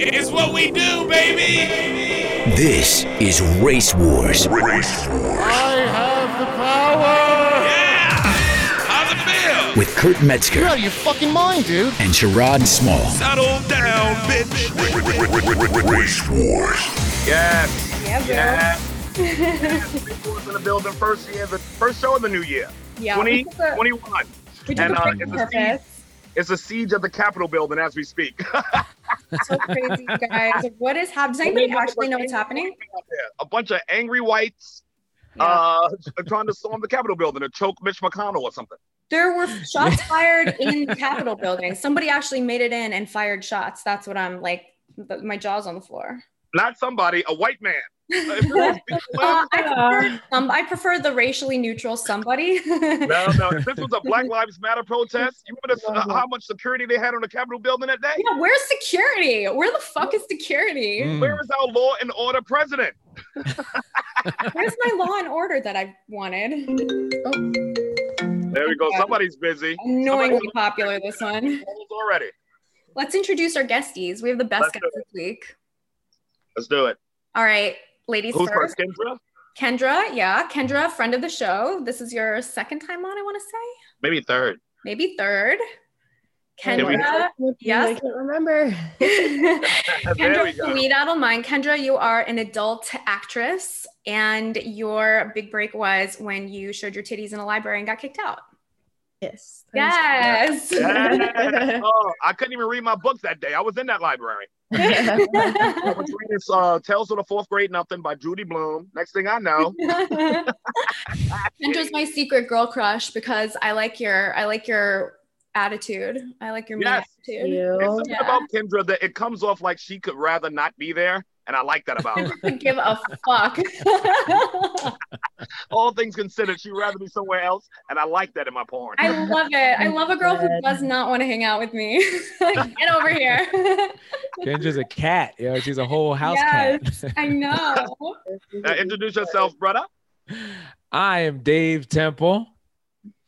It's what we do, baby. This is Race Wars Race Wars. I have the power! Yeah. How's it feel? with Kurt Metzger You're out of your fucking mind, dude. and Sherrod Small. Settle down, bitch. Race Wars. Yes. Yeah, bro. Yes. People in the building first year, the first show of the new year. Yeah. 2021. We took And, a uh, it's a siege. It's a siege of the Capitol building as we speak. So crazy, guys. What is happening? Does anybody actually know what's happening? A bunch of angry whites Yeah. uh, trying to storm the Capitol building to choke Mitch McConnell or something. There were shots fired in the Capitol building. Somebody actually made it in and fired shots. That's what I'm like. My jaw's on the floor. Not somebody, a white man. If it was people Uh, I, prefer, um, I prefer the racially neutral somebody. no, no. If this was a Black Lives Matter protest, you remember the, uh, how much security they had on the Capitol building that day? Yeah, where's security? Where the fuck is security? Mm. Where is our law and order president? Where's my law and order that I wanted? There we go. Somebody's busy. Annoyingly popular, this one. Somebody's already. Let's introduce our guesties. We have the best Let's guest this week. Let's do it. All right, ladies Who's first. first, Kendra? Kendra, yeah, Kendra, friend of the show. This is your second time on, I want to say, Maybe third. maybe third. Can we- Kendra, I yes. can't remember. Kendra, we go. from Meet Out of Mind. Kendra, you are an adult actress, and your big break was when you showed your titties in a library and got kicked out. Yes. Yes. Yeah. oh, I couldn't even read my books that day. I was in that library. I was reading uh, Tales of the Fourth Grade Nothing by Judy Blume. Next thing I know, Kendra's my secret girl crush because I like your I like your attitude. I like your mean Yes. attitude. it's something Yeah. about Kendra that it comes off like she could rather not be there, and I like that about her. Doesn't give a fuck. All things considered, she'd rather be somewhere else, and I like that in my porn. I love it. I love a girl who does not want to hang out with me. Get over here. Kendra's a cat. Yo, she's a whole house Yes. cat. I know. Uh, introduce yourself, brother. I am Dave Temple,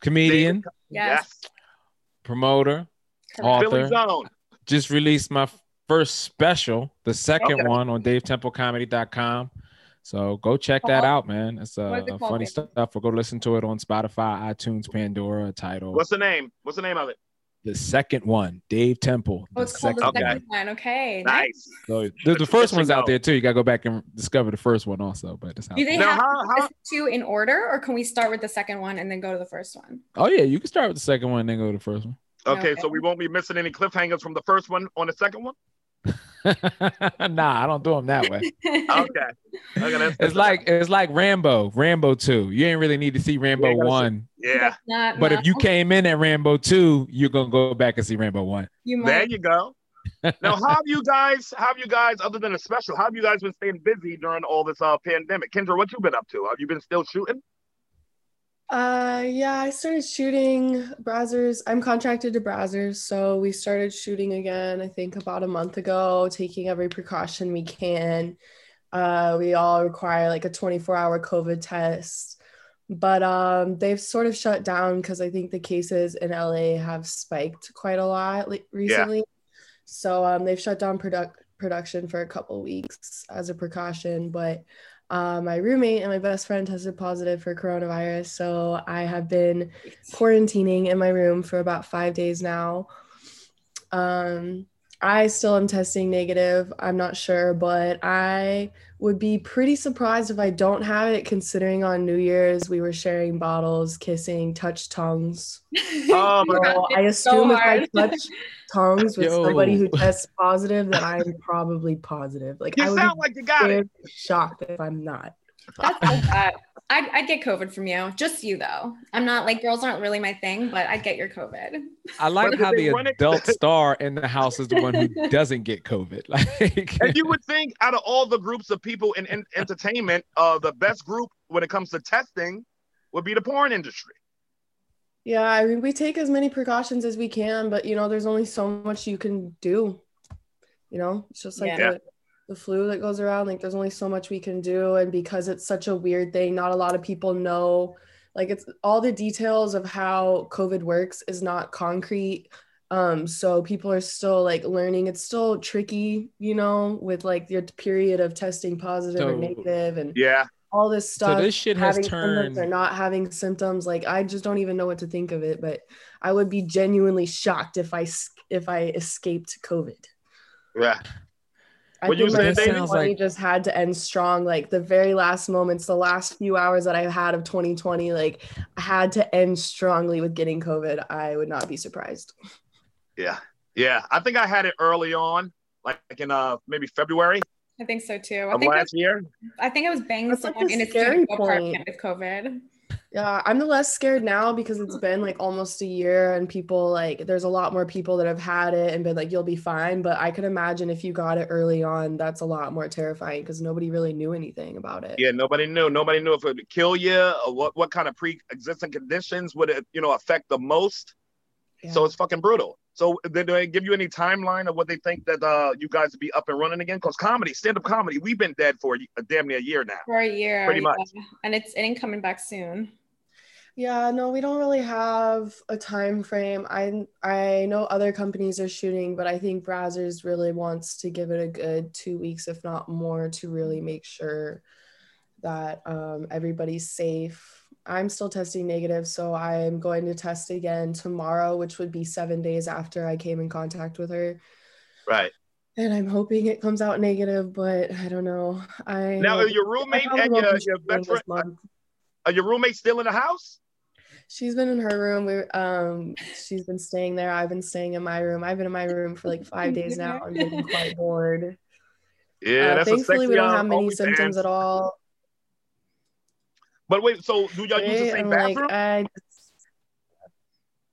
comedian, Yes. promoter, Philly author. Zone. Just released my first special, the second Okay. one on DaveTempleComedy.com. So go check that out, man. It's What is it uh, called, funny Dave? stuff. Or go listen to it on Spotify, iTunes, Pandora, title. What's the name? What's the name of it? the second one, Dave Temple. Oh, the it's called the second Okay. second one. Okay. Nice. So the, the first one's out there too. You gotta go back and discover the first one also. But it's out Do they. Now, have how- to how- listen to in order, or can we start with the second one and then go to the first one? oh yeah, you can start with the second one, and then go to the first one. Okay, Okay. so we won't be missing any cliffhangers from the first one on the second one. nah, I don't do them that way. Okay. Okay, that's It's like it's like Rambo, Rambo two. You ain't really need to see Rambo Yeah, you gotta see- one, yeah. Not, but if you came in at Rambo two, you're gonna go back and see Rambo one. you There you go. now, how have you guys? How have you guys, other than a special, how have you guys been staying busy during all this uh, pandemic? Kendra, what you been up to? Have you been still shooting? Uh, yeah, I started shooting Brazzers. I'm contracted to Brazzers, so we started shooting again. I think about a month ago, taking every precaution we can. Uh, we all require like a 24-hour COVID test, but um, they've sort of shut down because I think the cases in LA have spiked quite a lot like, recently. So um, they've shut down product production for a couple weeks as a precaution, but uh, my roommate and my best friend tested positive for coronavirus. So I have been quarantining in my room for about five days now. Um, I still am testing negative. I'm not sure, but I would be pretty surprised if I don't have it, considering on New Year's we were sharing bottles, kissing, touch tongues. Oh my So I It's so assume if. I touch tongues with Yo. somebody who tests positive, that I'm probably positive. Like You I would sound be like you got it. shocked if I'm not. That's so bad. I'd, I'd get COVID from you. Just you though. I'm not like girls aren't really my thing, but I'd get your COVID. I like how the adult star in the house is the one who doesn't get COVID. Like And you would think out of all the groups of people in, in entertainment, uh, the best group when it comes to testing would be the porn industry. Yeah, I mean, we take as many precautions as we can, but you know, there's only so much you can do. You know, it's just like Yeah. the, the flu that goes around. Like, there's only so much we can do. And because it's such a weird thing, not a lot of people know. Like, it's all the details of how COVID works is not concrete Um, so people are still like learning. It's still tricky, you know, with like your period of testing positive or negative and Yeah. all this stuff. so this shit has having symptoms or turned- not having symptoms. Like I just don't even know what to think of it. But I would be genuinely shocked if I s- if I escaped COVID. Yeah. I What think saying, my David? 2020 Sounds just had to end strong. Like the very last moments, the last few hours that I had of 2020, like I had to end strongly with getting COVID. I would not be surprised. Yeah. Yeah. I think I had it early on, like in uh maybe February I think so too. I of think, last year. I think I was banging That's like someone the in a scary studio point. apartment with COVID. Yeah, I'm the less scared now because it's been like almost a year and people like there's a lot more people that have had it and been like you'll be fine. But I could imagine if you got it early on, that's a lot more terrifying because nobody really knew anything about it. Yeah, nobody knew. Nobody knew if it would kill you or what, what kind of pre-existing conditions would it, you know, affect the most. So it's fucking brutal. So did they give you any timeline of what they think that uh you guys would be up and running again? Because comedy, stand-up comedy, we've been dead for a, a damn near a year now. For a year. Pretty much. yeah. And it's it ain't coming back soon. Yeah, no, we don't really have a time frame. I I know other companies are shooting, but I think Brazzers really wants to give it a good two weeks, if not more, to really make sure that um, everybody's safe. I'm still testing negative, so I'm going to test again tomorrow, which would be seven days after I came in contact with her. Right. And I'm hoping it comes out negative, but I don't know. I Now are your roommate and your, your veteran are your roommates still in the house? She's been in her room. We um she's been staying there. I've been staying in my room. I've been in my room for like five days now. I'm getting quite bored. Yeah, Uh, that's thankfully, a sexy we don't have many symptoms at all. But wait, so do y'all use the same and, like, bathroom? I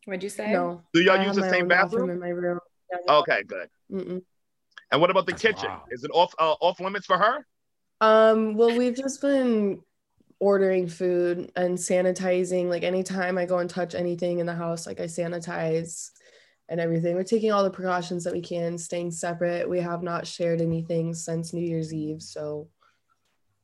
What'd you say? no. do y'all I use the my same own bathroom? in my room. Yeah, no. Okay, good. Mm-mm. And what about the That's kitchen? wild. Is it off uh, off limits for her? Um, well, we've just been ordering food and sanitizing. Like anytime I go and touch anything in the house, like I sanitize and everything. We're taking all the precautions that we can, staying separate. We have not shared anything since New Year's Eve. So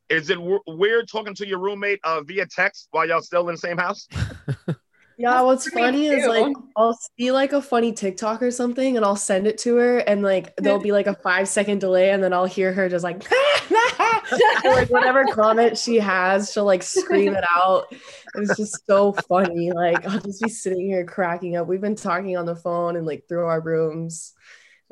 Is it w- weird talking to your roommate uh, via text while y'all still in the same house? yeah, what's for me funny is like I'll see like a funny TikTok or something and I'll send it to her and like there'll be like a five second delay and then I'll hear her just like or, like whatever comment she has, she'll like scream it out. It's just so funny. Like I'll just be sitting here cracking up. We've been talking on the phone and like through our rooms.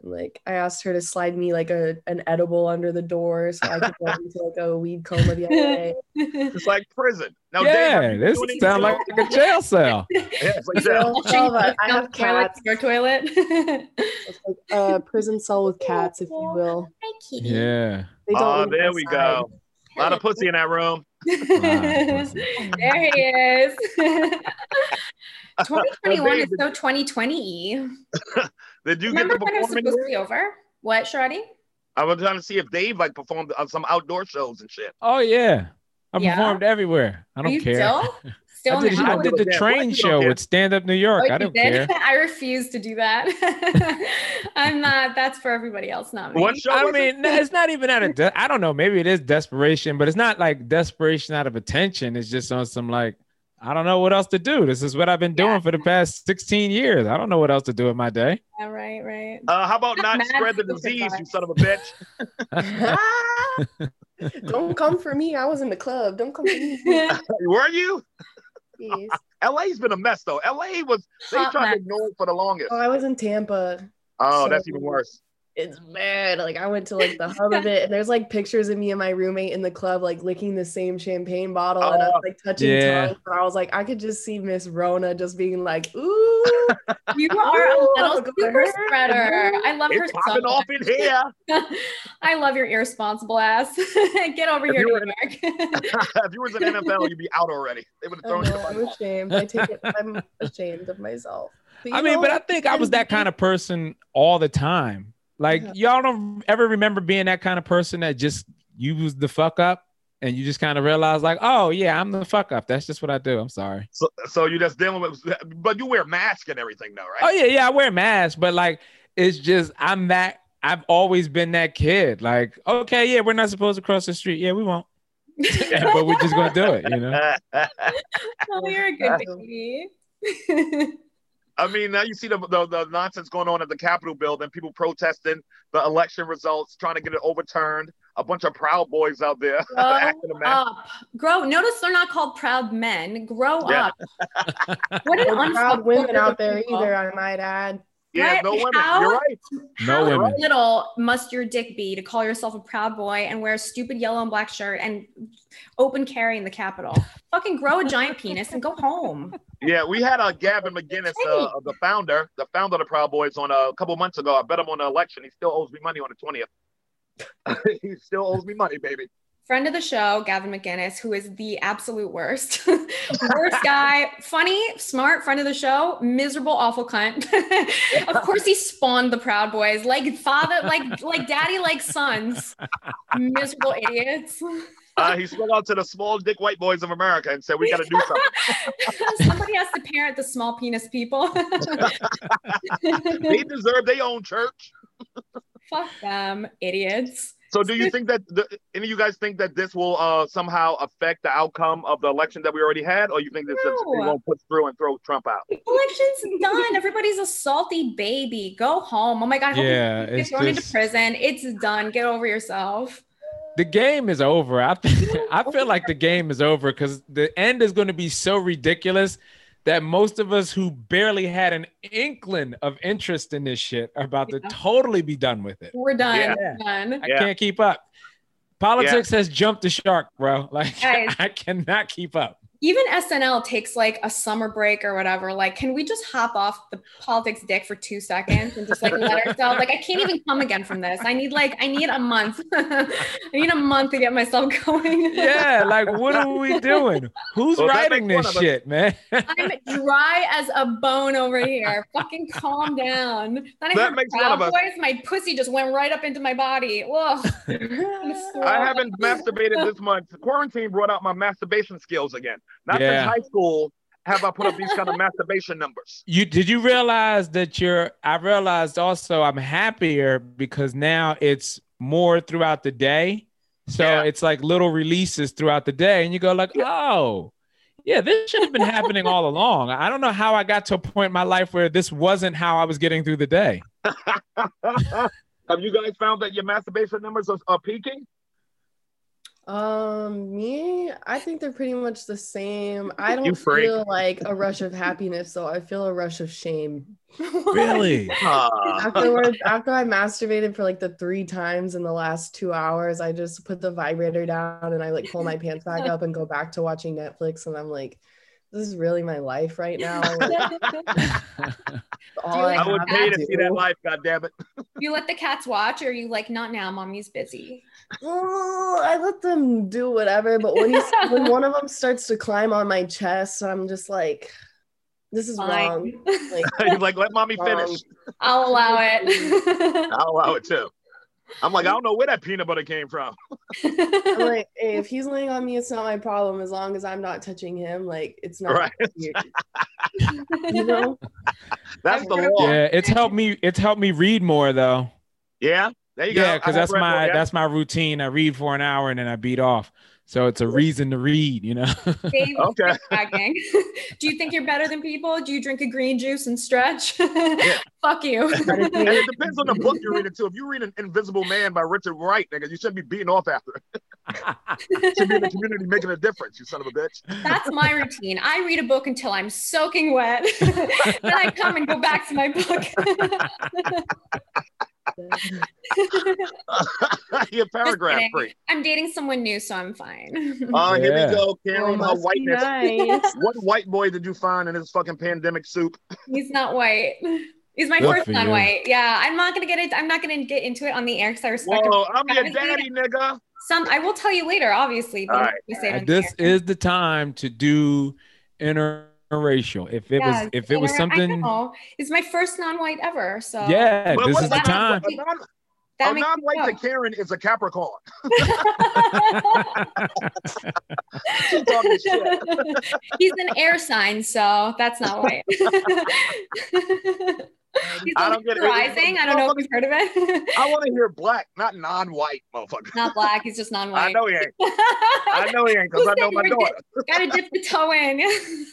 And like I asked her to slide me like a an edible under the door so I could go into like a weed coma the other day. It's like prison. Now, Dave, yeah, have this been sounds like anything? a jail cell. yeah, it's like So, that. so, but I have toilet, cats. your toilet. It's like a prison cell with cats, if you will. Yeah. Oh, ah, leave there we go. A lot of pussy in that room. there he is. 2021 is so 2020 Did you Remember get the when it was supposed to be over? What, Shardy? I was trying to see if Dave like performed on some outdoor shows and shit. Oh yeah. I Yeah? performed everywhere. I don't you care. still? Still I did, the I did the train what? Show with Stand Up New York. Oh, I don't did? care. I refuse to do that. I'm not. That's for everybody else, not me. What show I was it? mean, it's not even out of de- I don't know. Maybe it is desperation, but it's not like desperation out of attention. It's just on some like I don't know what else to do. This is what I've been doing Yeah. for the past 16 years. I don't know what else to do in my day. Yeah, right, right. Uh, how about not Mad spread the disease, you son of a bitch? don't come for me. I was in the club. Don't come for me. Were you? please. LA's been a mess though. LA was they Hot tried mess. to ignore it for the longest. Oh, I was in Tampa. Oh, so- that's even worse. It's bad. Like I went to like the hub of it, and there's like pictures of me and my roommate in the club, like licking the same champagne bottle and us Oh, like touching yeah. tongues. And I was like, I could just see Miss Rona just being like, ooh. You are a little I'll super her. spreader. I love her It's so popping off in here. I love your irresponsible ass. Get over If here, you New were in- if you was in NFL, you'd be out already. They would have I thrown you. know, I'm ashamed. I take it. I'm ashamed of myself. I you mean, know, but I think I was that kind of person all the time. Like Yeah. y'all don't ever remember being that kind of person that just you was the fuck up and you just kind of realize like, oh yeah, I'm the fuck up. That's just what I do. I'm sorry. So, so you just dealing with, but you wear mask and everything though, right? Oh yeah, yeah, I wear masks, but like it's just I'm that I've always been that kid. Like, okay, yeah, we're not supposed to cross the street. Yeah, we won't. but we're just gonna do it, you know. oh, you're a good baby. I mean, now you see the, the the nonsense going on at the Capitol building, people protesting the election results, trying to get it overturned. A bunch of proud boys out there Grow acting a mess. up. Grow. Notice they're not called proud men. Grow Yeah. up. What an No proud women out there people. either, I might add. Yeah, Right? no women. How- You're right. No How women. little must your dick be to call yourself a proud boy and wear a stupid yellow and black shirt and open carry in the Capitol? Fucking grow a giant penis and go home. Yeah, we had uh, Gavin McInnes, uh, the founder, the founder of the Proud Boys, on uh, a couple months ago. I bet him on the election. He still owes me money on the twentieth. he still owes me money, baby. Friend of the show, Gavin McInnes, who is the absolute worst. worst guy, funny, smart, friend of the show, miserable, awful cunt. of course, he spawned the Proud Boys, like father, like like daddy, like sons. Miserable idiots. Uh, he spoke out to the small dick white boys of America and said, "We got to do something." Somebody has to parent the small penis people. they deserve their own church. Fuck them, idiots. So, do you think that the, any of you guys think that this will uh, somehow affect the outcome of the election that we already had, or you think this is No. they won't push through and throw Trump out? Election's done. Everybody's a salty baby. Go home. Oh my god. Yeah, you get it's thrown into prison. It's done. Get over yourself. The game is over. I th- I feel like the game is over because the end is going to be so ridiculous that most of us who barely had an inkling of interest in this shit are about to totally be done with it. We're done. Yeah. We're done. I Yeah. can't keep up. Politics has jumped the shark, bro. Like Guys. I cannot keep up. Even SNL takes like a summer break or whatever. Like, can we just hop off the politics dick for two seconds and just like let ourselves? Like, I can't even come again from this. I need like I need a month. I need a month to get myself going. Yeah, like what are we doing? Who's Well, writing this one of us. shit, man? I'm dry as a bone over here. Fucking calm down. Not even That makes one of us. Boys, My pussy just went right up into my body. Whoa. I haven't masturbated this month. Quarantine brought out my masturbation skills again. Not Yeah. since high school have I put up these kind of masturbation numbers. You did you realize that you're I realized also I'm happier because now it's more throughout the day. So Yeah. it's like little releases throughout the day and you go like, "Oh, yeah, this should have been happening all along. I don't know how I got to a point in my life where this wasn't how I was getting through the day." have you guys found that your masturbation numbers are, are peaking? Um, me, I think they're pretty much the same. I don't feel like a rush of happiness, though. I feel a rush of shame. Really? Afterwards, after I masturbated for like the three times in the last two hours, I just put the vibrator down and I like pull my pants back up and go back to watching Netflix. And I'm like, this is really my life right now. All like I would pay to do. see that life, God damn it. you let the cats watch, or are you like, not now, mommy's busy? Oh, I let them do whatever, but when you when one of them starts to climb on my chest, I'm just like, this is wrong. Fine. Like, He's like, let mommy finish. I'll allow it. I'll allow it too. I'm like, I don't know where that peanut butter came from. I'm like, hey, if he's laying on me, it's not my problem as long as I'm not touching him. Like, it's not. Right. you know? That's the law. Yeah, it's helped me it's helped me read more though. Yeah, there you go. Yeah, because that's my more, yeah. that's my routine. I read for an hour and then I beat off. So it's a reason to read, you know. Dave, Okay. Do you think you're better than people? Do you drink a green juice and stretch? Fuck you. And it depends on the book you're reading too. If you read an Invisible Man by Richard Wright, nigga, you shouldn't be beating off after it. Should be in the community making a difference, you son of a bitch. That's my routine. I read a book until I'm soaking wet. then I come and go back to my book. You're paragraph kidding. free. I'm dating someone new, so I'm fine. Uh, here we go. Oh, Karen, her must be whiteness. nice. What white boy did you find in this fucking pandemic soup? He's not white. He's my Good first non-white. Yeah, I'm not gonna get it. I'm not gonna get into it on the air because I respect Whoa, I'm your daddy, nigga. some. I will tell you later, obviously. But right. say it the this is the time to do interracial. If it Yeah, was if it was something. It's my first non-white ever. So yeah, But this what is the time. A non- that a makes non-white to Karen is a Capricorn. She's talking shit. He's an air sign, so that's not white. He's I don't get it. Rising. I don't know if you've heard of it. I want to hear black, not non-white, motherfucker. Not black. He's just non-white. I know he ain't. I know he ain't because I know my daughter. Gotta dip the toe in.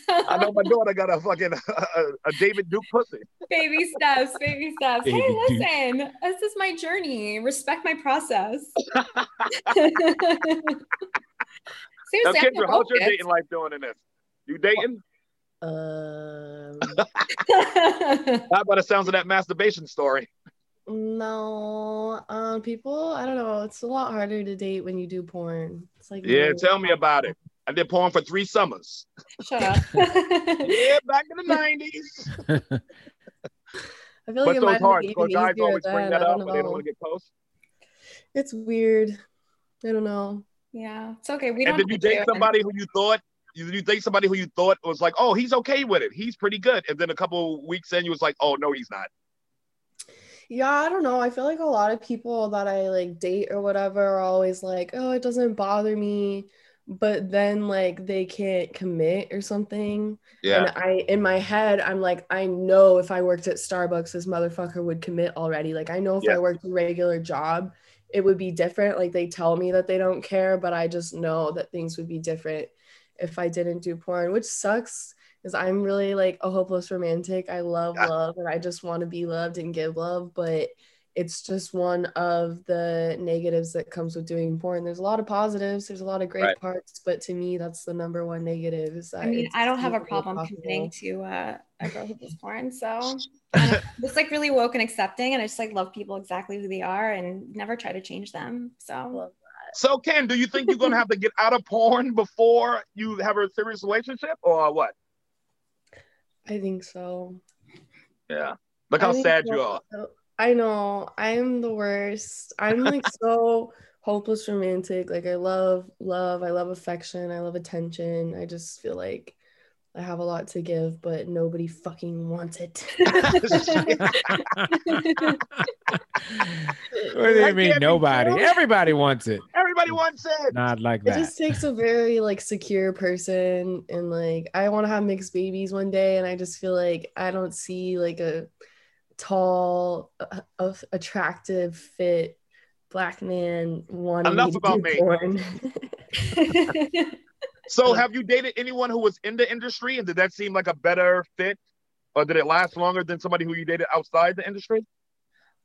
I know my daughter got a fucking a, a David Duke pussy. baby steps, baby steps. Baby hey, Duke. listen, this is my journey. Respect my process. Seriously, I'm Kendra, how's your dating life doing in this? You dating? Um, How about the sounds of that masturbation story? no, um, people, I don't know. It's a lot harder to date when you do porn. It's like Yeah, really- tell me about it. I did porn for three summers. Shut up. Yeah, back in the nineties. I feel But like it so might it's have hard been because even guys easier always bring that up, don't but they don't want to get close. It's weird. I don't know. yeah, it's okay. We don't. Did you date do it. somebody who you thought you, date somebody who you thought was like, oh, he's okay with it, he's pretty good, and then a couple weeks in, you was like, oh no, he's not. Yeah, I don't know. I feel like a lot of people that I like date or whatever are always like, oh, it doesn't bother me. But then like they can't commit or something. Yeah, And I in my head, I'm like, I know if I worked at Starbucks, this motherfucker would commit already. Like I know if Yeah. I worked a regular job, it would be different. Like they tell me that they don't care, but I just know that things would be different if I didn't do porn, which sucks because I'm really like a hopeless romantic. I love Yeah. love and I just want to be loved and give love, but it's just one of the negatives that comes with doing porn. There's a lot of positives, there's a lot of great Right. parts, but to me, that's the number one negative. Is that I mean, I don't have a problem possible. committing to uh, a girl who does porn, so I'm just like really woke and accepting, and I just like love people exactly who they are, and never try to change them. So So Ken, do you think you're gonna have to get out of porn before you have a serious relationship, or what? I think so. Yeah. Look how sad so. you are. I know. I'm the worst. I'm like so hopeless romantic. Like I love love, I love affection, I love attention. I just feel like I have a lot to give, but nobody fucking wants it. what do you That mean nobody? true. Everybody wants it. Everybody wants it. Not like that. It just takes a very like secure person and like I want to have mixed babies one day and I just feel like I don't see like a tall uh, uh, attractive fit black man wanting Enough me to about do me. So have you dated anyone who was in the industry, and did that seem like a better fit, or did it last longer than somebody who you dated outside the industry?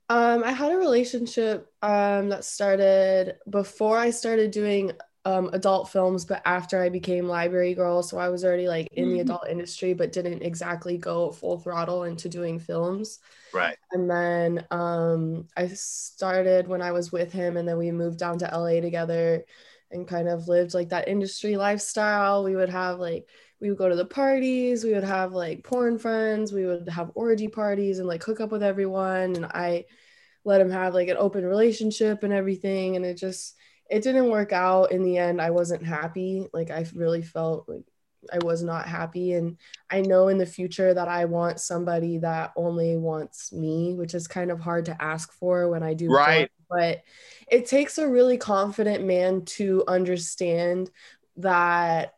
Um, I had a relationship um, that started before I started doing um, adult films, but after I became library girl. So I was already like in the Mhm. adult industry, but didn't exactly go full throttle into doing films. Right. And then um, I started when I was with him, and then we moved down to LA together and kind of lived like that industry lifestyle. We would have like, we would go to the parties, we would have like porn friends, we would have orgy parties and like hook up with everyone. And I let him have like an open relationship and everything. And it just, it didn't work out in the end. I wasn't happy. Like, I really felt like I was not happy. And I know in the future that I want somebody that only wants me, which is kind of hard to ask for when I do. Right. But it takes a really confident man to understand that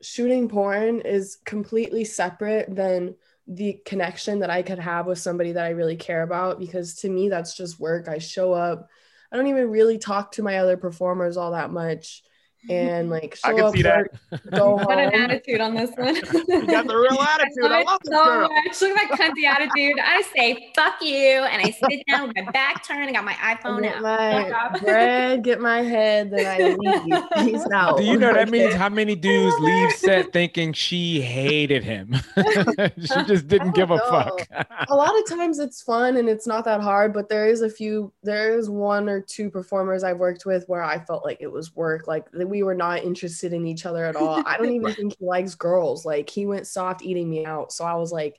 shooting porn is completely separate than the connection that I could have with somebody that I really care about. Because to me, that's just work. I show up. I don't even really talk to my other performers all that much. And mm-hmm. like show I can up, see that. go what an attitude on this one. You got the real attitude. I love this so girl. much. Look at that cunty attitude. I say fuck you, and I sit down with my back turned. I got my I iPhone get out. my Fuck off. bread, get my head, then I leave. Peace out. Do you know that means Okay. how many dudes leave set thinking she hated him? she just didn't give a fuck. a lot of times it's fun and it's not that hard, but there is a few, there is one or two performers I've worked with where I felt like it was work, like that we were not interested in each other at all. I don't even think he likes girls. Like he went soft eating me out. So I was like,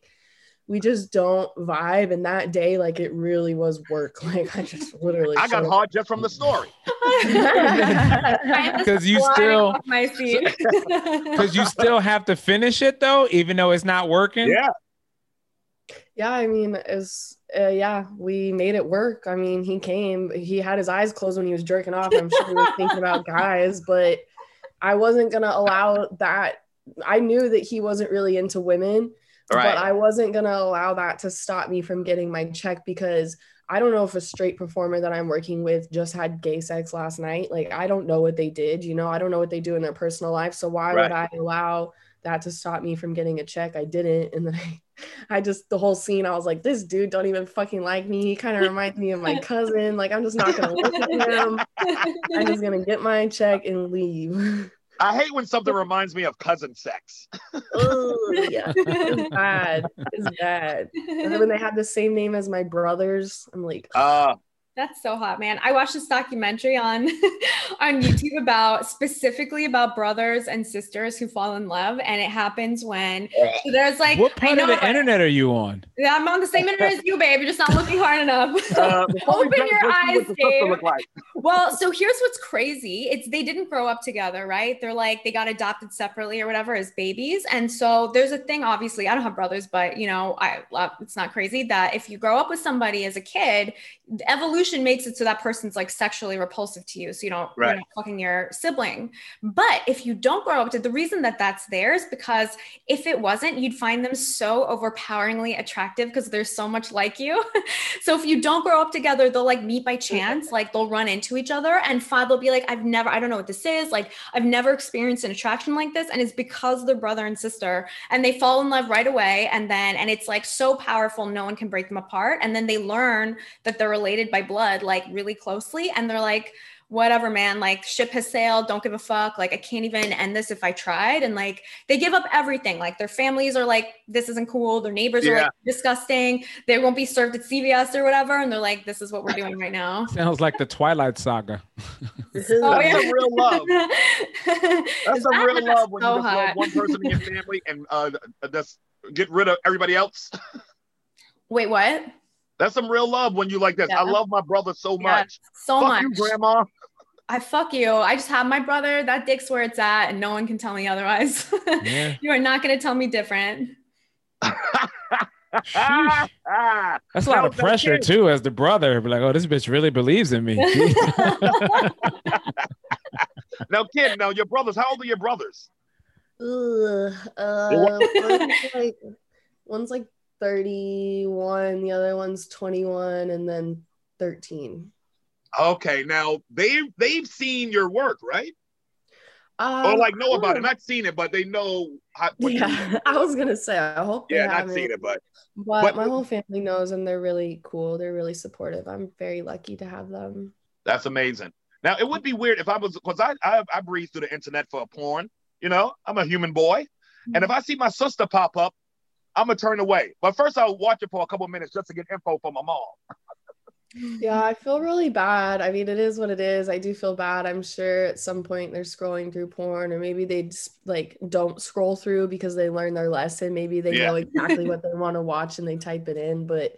we just don't vibe. And that day, like it really was work. Like I just literally I got showed- hard just from the story. Because you still, my seat. because you still have to finish it though, even though it's not working. Yeah. Yeah, I mean, it's uh, yeah, we made it work. I mean, he came, he had his eyes closed when he was jerking off. I'm sure he was thinking about guys, but I wasn't gonna allow that. I knew that he wasn't really into women, but I wasn't gonna allow that to stop me from getting my check because I don't know if a straight performer that I'm working with just had gay sex last night. Like I don't know what they did, you know, I don't know what they do in their personal life. So why would I allow that to stop me from getting a check? I didn't. And then I, I just the whole scene, I was like, this dude don't even fucking like me. He kind of reminds me of my cousin. Like I'm just not gonna look at him. I'm just gonna get my check and leave. I hate when something reminds me of cousin sex. Ugh, yeah, it's bad. It's bad. And then when they had the same name as my brothers, I'm like, Uh, That's so hot, man. I watched this documentary on on YouTube about specifically about brothers and sisters who fall in love, and it happens when so there's like what I part know of the internet are you on? Yeah, I'm on the same internet as you, babe. You're just not looking hard enough. uh, Open your eyes, what the sister Dave. like. well, so here's what's crazy. It's they didn't grow up together, right? They're like they got adopted separately or whatever as babies. And so there's a thing, obviously, I don't have brothers, but you know, I uh, it's not crazy that if you grow up with somebody as a kid, the evolution makes it so that person's like sexually repulsive to you. So you don't Right. you're not fucking your sibling. But if you don't grow up to the reason that that's there is because if it wasn't, you'd find them so overpoweringly attractive because they're so much like you. so if you don't grow up together, they'll like meet by mm-hmm. chance, like they'll run into each other and five they'll be like, I've never, I don't know what this is. Like I've never experienced an attraction like this. And it's because they're brother and sister and they fall in love right away. And then, and it's like so powerful, no one can break them apart. And then they learn that they're related by blood, like really closely. And they're like, whatever, man, like ship has sailed, don't give a fuck. Like I can't even end this if I tried. And like they give up everything. Like their families are like, this isn't cool. Their neighbors are like disgusting. They won't be served at CVS or whatever. And they're like, this is what we're doing right now. Sounds like the Twilight Saga. Oh, That's yeah. a real love. That's Is a that- real love when so you just love one person in your family and uh, just get rid of everybody else. Wait, what? That's some real love when you like this. I love my brother so Yeah, much. So Fuck much. you, grandma. I fuck you. I just have my brother. That dick's where it's at, and no one can tell me otherwise. Yeah. you are not going to tell me different. That's a lot Now, of pressure too, as the brother. Be like, oh, this bitch really believes in me. now, kid, now your brothers. How old are your brothers? Ugh, uh, one's like one's like 31, the other one's 21, and then 13. Okay, now they've they've seen your work, right? Uh, or like know about it, oh, not seen it, but they know how. Yeah. I was gonna say, I hope yeah, not seen it, but but, but- my whole family knows, and they're really cool. They're really supportive. I'm very lucky to have them. that's amazing. Now it would be weird if I was because I, I I breeze through the internet for porn. You know, I'm a human boy, and if I see my sister pop up, I'm gonna turn away. But first, I'll watch it for a couple minutes just to get info from my mom. Yeah, I feel really bad. I mean, it is what it is. I do feel bad. I'm sure at some point they're scrolling through porn, or maybe they just like don't scroll through because they learned their lesson. Maybe they Yeah. know exactly what they want to watch and they type it in. But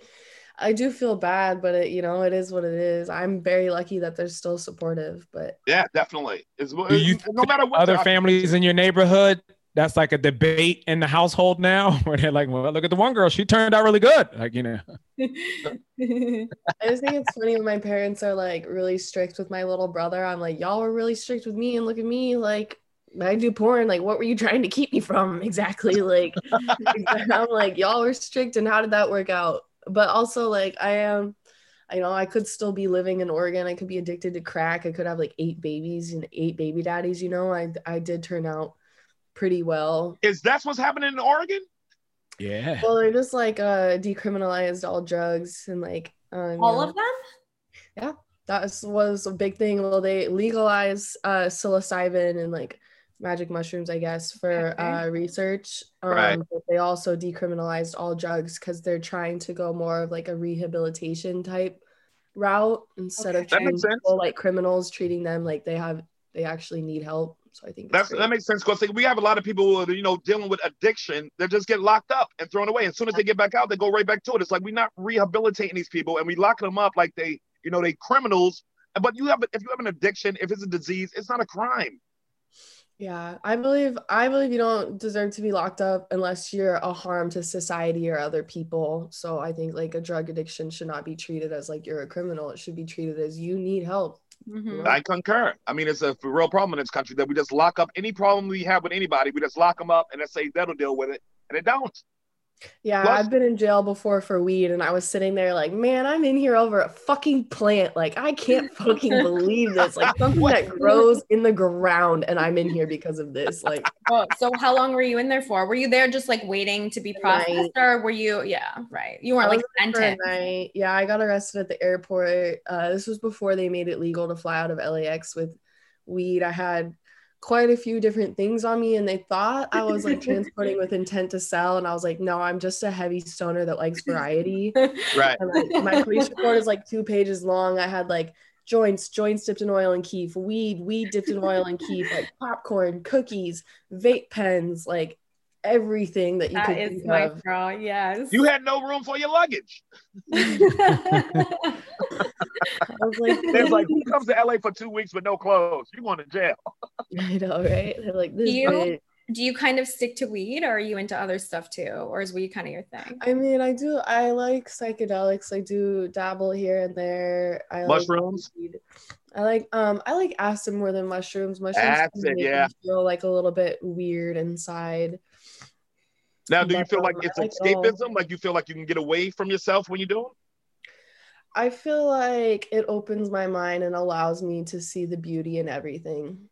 I do feel bad, but it, you know, it is what it is. I'm very lucky that they're still supportive. But Yeah, definitely. It's, Do you no matter what Other families in your neighborhood, that's like a debate in the household now, where they're like, well, look at the one girl, she turned out really good. Like, you know, I just think it's funny when my parents are like really strict with my little brother. I'm like, y'all were really strict with me, and look at me, like I do porn. Like, what were you trying to keep me from exactly? Like, I'm like, y'all were strict, and how did that work out? But also, like, I am, I know I could still be living in Oregon. I could be addicted to crack. I could have like eight babies and eight baby daddies. You know, I I did turn out pretty well. is that's what's happening in Oregon? yeah. Well, they're just like uh decriminalized all drugs and like um, All you know, of them? Yeah. That was, was a big thing. Well, they legalized uh, psilocybin and like magic mushrooms, I guess, for Okay. uh, research. Um, Right. But they also decriminalized all drugs because they're trying to go more of like a rehabilitation type route instead of Okay. That treating people like criminals, treating them like they have they actually need help. So I think That's that makes sense because we have a lot of people who are you know dealing with addiction. They just get locked up and thrown away. As soon as they get back out, they go right back to it. It's like we're not rehabilitating these people and we lock them up like they you know they criminals. But you have if you have an addiction, if it's a disease, it's not a crime. Yeah, I believe I believe you don't deserve to be locked up unless you're a harm to society or other people. So I think like a drug addiction should not be treated as like you're a criminal. It should be treated as you need help. Mhm. I concur. I mean, it's a real problem in this country that we just lock up any problem we have with anybody. We just lock them up and then say that'll deal with it, and it don't. Yeah, Plus- I've been in jail before for weed, and I was sitting there like, man, I'm in here over a fucking plant. Like, I can't fucking believe this. Like, something that grows in the ground, and I'm in here because of this. Like, Oh, so how long were you in there for? Were you there just like waiting to be processed, Night. or were you? Yeah, right. You weren't like was there for sentenced. Yeah, I got arrested at the airport. Uh, this was before they made it legal to fly out of LAX with weed. I had quite a few different things on me, and they thought I was like transporting with intent to sell, and I was like, no, I'm just a heavy stoner that likes variety. Right. And like, my police report is like two pages long. I had like joints, joints dipped in oil and keef, weed, weed dipped in oil and keef, like popcorn, cookies, vape pens, like everything that you That could is think my of. girl. Yes. You had no room for your luggage. I was like, They're like, who comes to LA for two weeks with no clothes? You going to jail? I know, right? They're like this. You- bitch. Do you kind of stick to weed, or are you into other stuff too, or is weed kind of your thing? I mean, I do. I like psychedelics. I do dabble here and there. I Mushrooms? Like weed. I like um. I like acid more than mushrooms. Mushrooms Acid, make me yeah. feel like a little bit weird inside. Now, do you feel like it's I like it all. escapism? Like you feel like you can get away from yourself when you do it? I feel like it opens my mind and allows me to see the beauty in everything.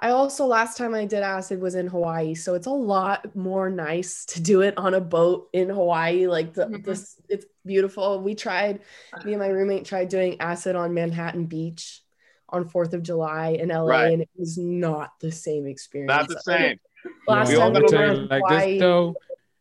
I also last time I did acid was in Hawaii, so it's a lot more nice to do it on a boat in Hawaii. Like the Mhm. this, it's beautiful. We tried, me and my roommate tried doing acid on Manhattan Beach on Fourth of July in LA, Right. and it was not the same experience. Not the same. Last We Yo, all time we were tell in you like Hawaii, this though.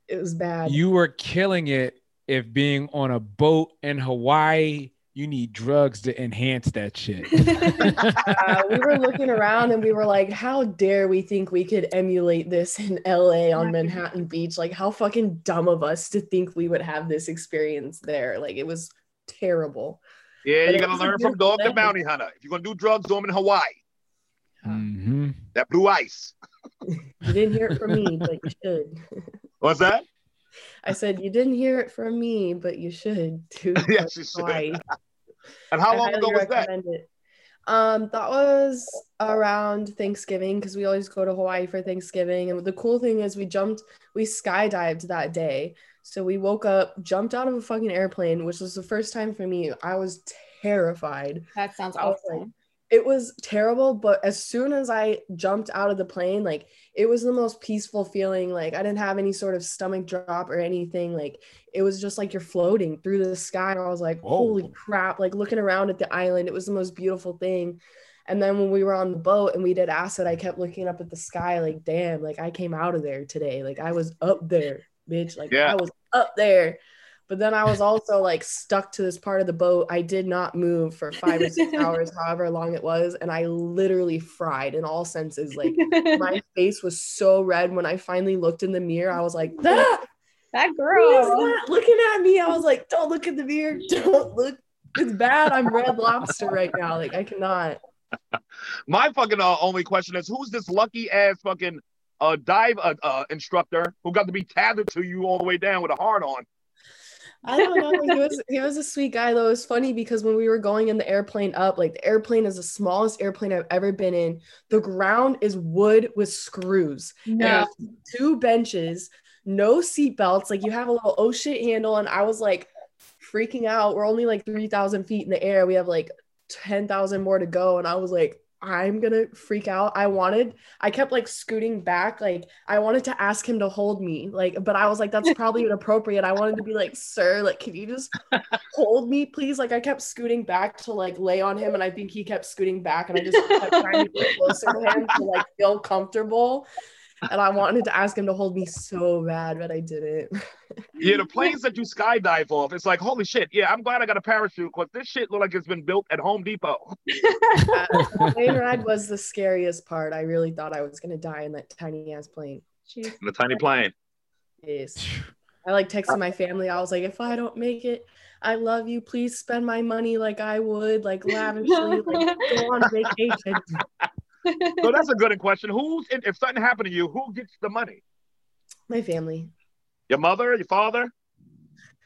it was bad. You were killing it if being on a boat in Hawaii, you need drugs to enhance that shit. uh, we were looking around and we were like, how dare we think we could emulate this in LA on Manhattan Beach? Like, how fucking dumb of us to think we would have this experience there. Like, it was terrible. Yeah, But you it gotta learn from beautiful Dog the. Bounty Hunter. If you're gonna do drugs, do them in Hawaii. hmm That blue ice. You didn't hear it from me, but you should. What's that? I said, you didn't hear it from me, but you should too. Yes, you should. And how I long ago was that? It. Um, that was around Thanksgiving because we always go to Hawaii for Thanksgiving. And the cool thing is we jumped, we skydived that day. So we woke up, jumped out of a fucking airplane, which was the first time for me. I was terrified. that sounds I was awful. like, it was terrible, but as soon as I jumped out of the plane, like it was the most peaceful feeling. Like I didn't have any sort of stomach drop or anything. Like it was just like you're floating through the sky. And I was like, Whoa. holy crap, like looking around at the island, it was the most beautiful thing. And then when we were on the boat and we did acid, I kept looking up at the sky, like, damn, like I came out of there today. Like I was up there, bitch. Like Yeah. I was up there. But then I was also like stuck to this part of the boat. I did not move for five or six hours, however long it was. And I literally fried in all senses. Like my face was so red when I finally looked in the mirror. I was like, that that who is girl. that looking at me? I was like, don't look in the mirror. Don't look. It's bad. I'm red lobster right now. Like I cannot. My fucking uh, only question is who's this lucky ass fucking uh, dive uh, uh, instructor who got to be tethered to you all the way down with a hard on? I don't know. He was he was a sweet guy though. It was funny because when we were going in the airplane up, like the airplane is the smallest airplane I've ever been in. The ground is wood with screws. No. two benches, no seat belts. Like you have a little oh shit handle, and I was like freaking out. We're only like three thousand feet in the air. We have like ten thousand more to go, and I was like, I'm gonna freak out. I wanted, I kept like scooting back, like I wanted to ask him to hold me, like, but I was like, that's probably inappropriate. I wanted to be like, sir, like, can you just hold me, please? Like, I kept scooting back to like lay on him, and I think he kept scooting back, and I just kept trying to get closer to him to like feel comfortable. And I wanted to ask him to hold me so bad, but I didn't. Yeah, the planes that you skydive off, it's like, holy shit. Yeah, I'm glad I got a parachute because this shit look like it's been built at Home Depot. Uh, the plane ride was the scariest part. I really thought I was gonna die in that tiny ass plane. Jeez. The tiny plane. Yes. I like texted my family. I was like, if I don't make it, I love you. Please spend my money like I would, like lavishly, like go on vacation. So that's a good question. Who's in, if something happened to you, who gets the money? My family. Your mother, your father?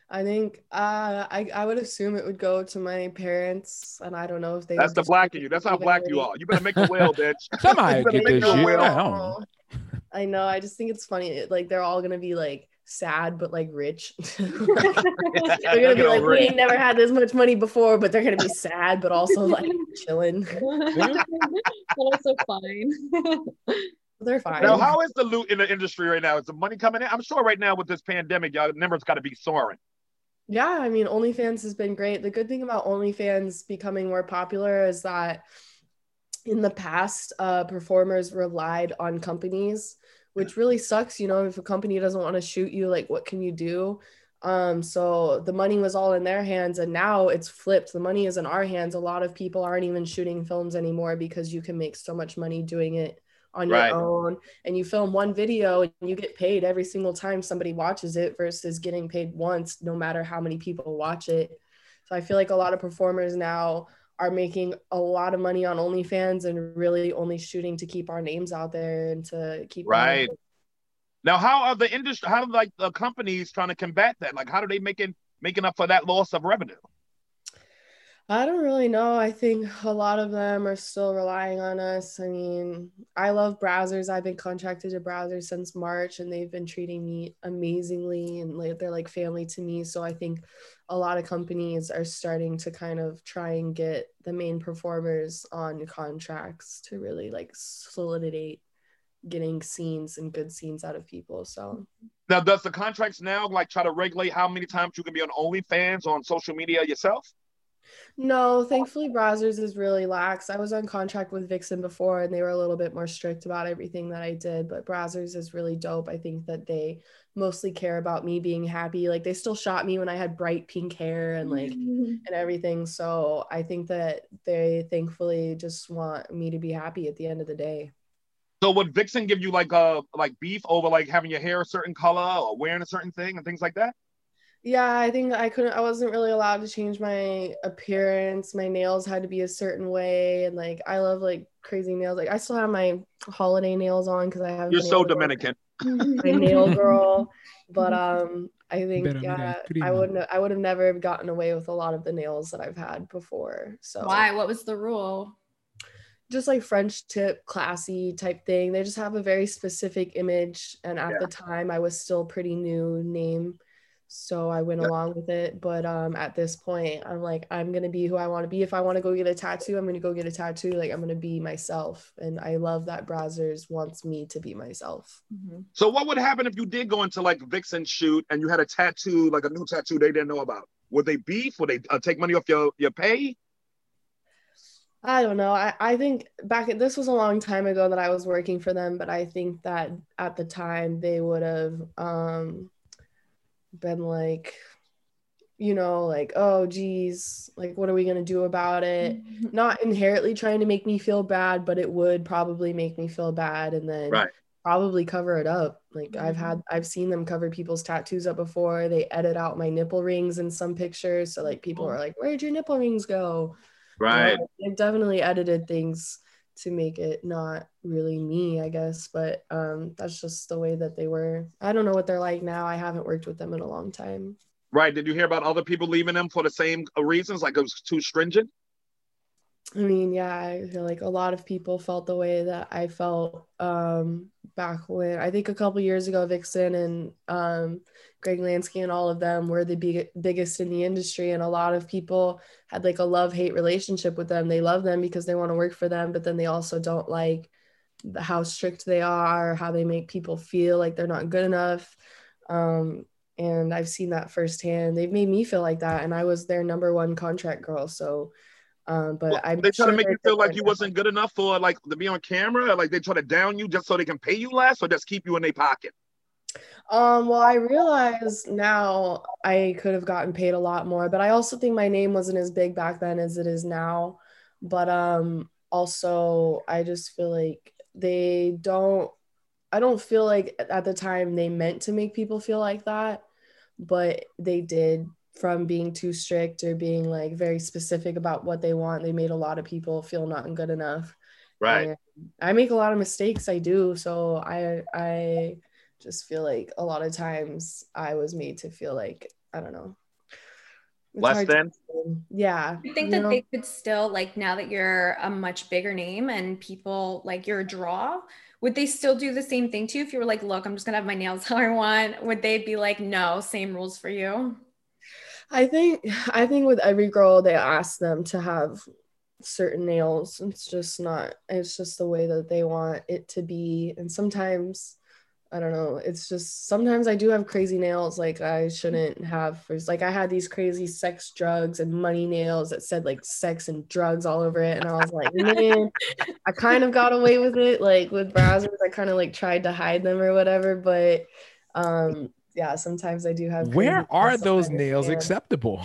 I think uh, I I would assume it would go to my parents, and I don't know if they. That's the black keep in you. That's how evenly. black you are. You better make a will, bitch. Somebody You get make this a shit. will. I know. I know. I just think it's funny. Like they're all gonna be like sad but like rich. they're gonna be like, we ain't never had this much money before, but they're gonna be sad but also like chilling. but also fine. They're fine. Now, how is the loot in the industry right now? Is the money coming in? I'm sure right now with this pandemic, y'all the numbers got to be soaring. Yeah, I mean, OnlyFans has been great. The good thing about OnlyFans becoming more popular is that in the past, uh, performers relied on companies, which really sucks. You know, if a company doesn't want to shoot you, like, what can you do? Um, so the money was all in their hands, and now it's flipped. The money is in our hands. A lot of people aren't even shooting films anymore because you can make so much money doing it on your Right. own and you film one video and you get paid every single time somebody watches it versus getting paid once no matter how many people watch it so i feel like a lot of performers now are making a lot of money on OnlyFans and really only shooting to keep our names out there and to keep Right. Now, how are the industry? How do like the companies trying to combat that? Like, how do they making making up for that loss of revenue? I don't really know. I think a lot of them are still relying on us. I mean, I love Brazzers. I've been contracted to Brazzers since March and they've been treating me amazingly and like they're like family to me. So I think a lot of companies are starting to kind of try and get the main performers on contracts to really like solidate getting scenes and good scenes out of people. So Now, does the contracts now like try to regulate how many times you can be on OnlyFans on social media yourself? No, thankfully, Brazzers is really lax. I was on contract with Vixen before, and they were a little bit more strict about everything that I did. But Brazzers is really dope. I think that they mostly care about me being happy. Like they still shot me when I had bright pink hair and like mm-hmm. and everything. So I think that they thankfully just want me to be happy at the end of the day. So would Vixen give you like a like beef over like having your hair a certain color or wearing a certain thing and things like that? Yeah, I think I couldn't, I wasn't really allowed to change my appearance. My nails had to be a certain way. And like, I love like crazy nails. Like, I still have my holiday nails on because I have You're so Dominican. my nail girl. But um, I think Pero mira, yeah. I wouldn't. have, I would have never gotten away with a lot of the nails that I've had before. So Why? What was the rule? just like French tip, classy type thing. They just have a very specific image. And at Yeah. the time, I was still pretty new name. So I went Yeah. along with it. But um, at this point, I'm like, I'm going to be who I want to be. If I want to go get a tattoo, I'm going to go get a tattoo. Like, I'm going to be myself. And I love that Brazzers wants me to be myself. So what would happen if you did go into like Vixen shoot and you had a tattoo, like a new tattoo they didn't know about? Would they beef? Would they uh, take money off your your pay? I don't know. I, I think back this was a long time ago that I was working for them, but I think that at the time they would have um been like, you know, like, oh geez, like what are we gonna do about it? Mm-hmm. Not inherently trying to make me feel bad, but it would probably make me feel bad and then Right. probably cover it up. Like I've had mm-hmm. I've seen them cover people's tattoos up before. They edit out my nipple rings in some pictures. So like people mm-hmm. are like, Where'd your nipple rings go? Right. Yeah, they've definitely edited things to make it not really me, I guess. But um, that's just the way that they were. I don't know what they're like now. I haven't worked with them in a long time. Right. Did you hear about other people leaving them for the same reasons? Like it was too stringent? I mean, yeah, I feel like a lot of people felt the way that I felt um, back when I think a couple years ago, Vixen and um, Greg Lansky and all of them were the big, biggest in the industry. And a lot of people had like a love hate relationship with them. They love them because they want to work for them, but then they also don't like how strict they are, how they make people feel like they're not good enough. Um, and I've seen that firsthand. They've made me feel like that. And I was their number one contract girl. So, um, but Well, I'm they try to make you feel like you wasn't good enough for like to be on camera, or like they try to down you just so they can pay you less, or just keep you in their pocket. Um, well, I realize now I could have gotten paid a lot more, but I also think my name wasn't as big back then as it is now. But um, also, I just feel like they don't, I don't feel like at the time they meant to make people feel like that, but they did from being too strict or being like very specific about what they want. They made a lot of people feel not good enough. And I make a lot of mistakes. I do. So I I just feel like a lot of times I was made to feel like I don't know. Less than? Yeah. I think you that know? they could still like now that you're a much bigger name and people like your draw. would they still do the same thing too? if you were like, look, I'm just gonna have my nails how I want? Would they be like, no, same rules for you? I think I think with every girl they ask them to have certain nails. It's just not it's just the way that they want it to be. And sometimes I don't know, it's just sometimes I do have crazy nails like I shouldn't have. It's like I had these crazy sex, drugs, and money nails that said like sex and drugs all over it. And I was like, man, I kind of got away with it. Like with Brazzers, I kind of like tried to hide them or whatever. But um yeah, sometimes I do have Where are nails, so I those nails understand. acceptable?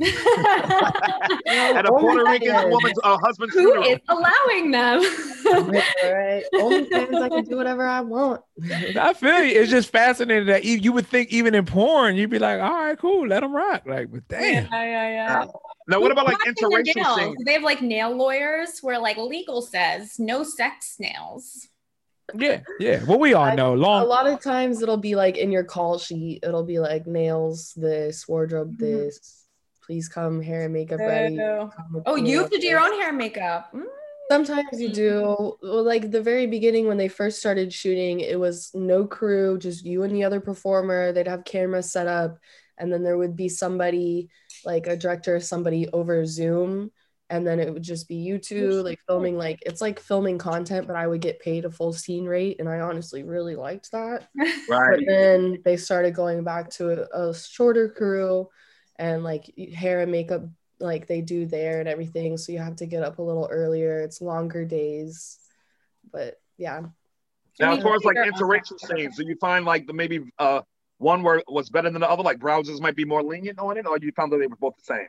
At a Puerto Rican woman's uh, husband's Who funeral. is allowing them? All right. Only times I can do whatever I want. I feel you. It's just fascinating that you, you would think even in porn, you'd be like, all right, cool, let them rock. Like, but yeah, damn. yeah, yeah. Now, what about like Who practice their interracial nails? They have like nail lawyers where like legal says no sex nails. Yeah, yeah. Well, we all I- know A lot of times it'll be like in your call sheet, it'll be like nails this, wardrobe Mhm. this. Please come hair and makeup ready. Ew. Come with Oh, you have to do your own hair and makeup. Mm. Sometimes you do. Well, like the very beginning when they first started shooting, it was no crew, just you and the other performer. They'd have cameras set up, and then there would be somebody, like a director, or somebody over Zoom, and then it would just be you two, like filming. Like it's like filming content, but I would get paid a full scene rate, and I honestly really liked that. Right. But then they started going back to a, a shorter crew, and like hair and makeup like they do there and everything. So you have to get up a little earlier. It's longer days. But yeah. Now, as far as like interracial scenes, do you find like the maybe uh one where was better than the other? Like Brazzers might be more lenient on it, or you found that they were both the same?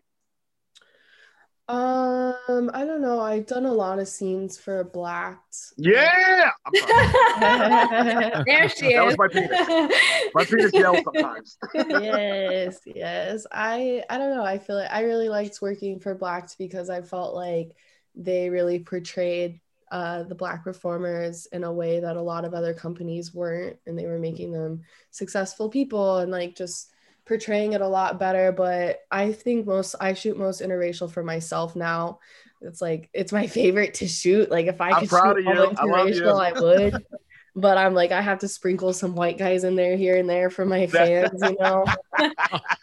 Um, I don't know. I've done a lot of scenes for Blacked. Yeah. There she That is. was my penis. My penis yells sometimes. yes, yes. I I don't know. I feel like I really liked working for Blacked because I felt like they really portrayed uh, the black performers in a way that a lot of other companies weren't, and they were making them successful people and like just portraying it a lot better. But I think most I shoot most interracial for myself now. It's like it's my favorite to shoot. Like if I I'm could proud shoot of all you. I you. interracial, I would. But I'm like, I have to sprinkle some white guys in there here and there for my fans, you know.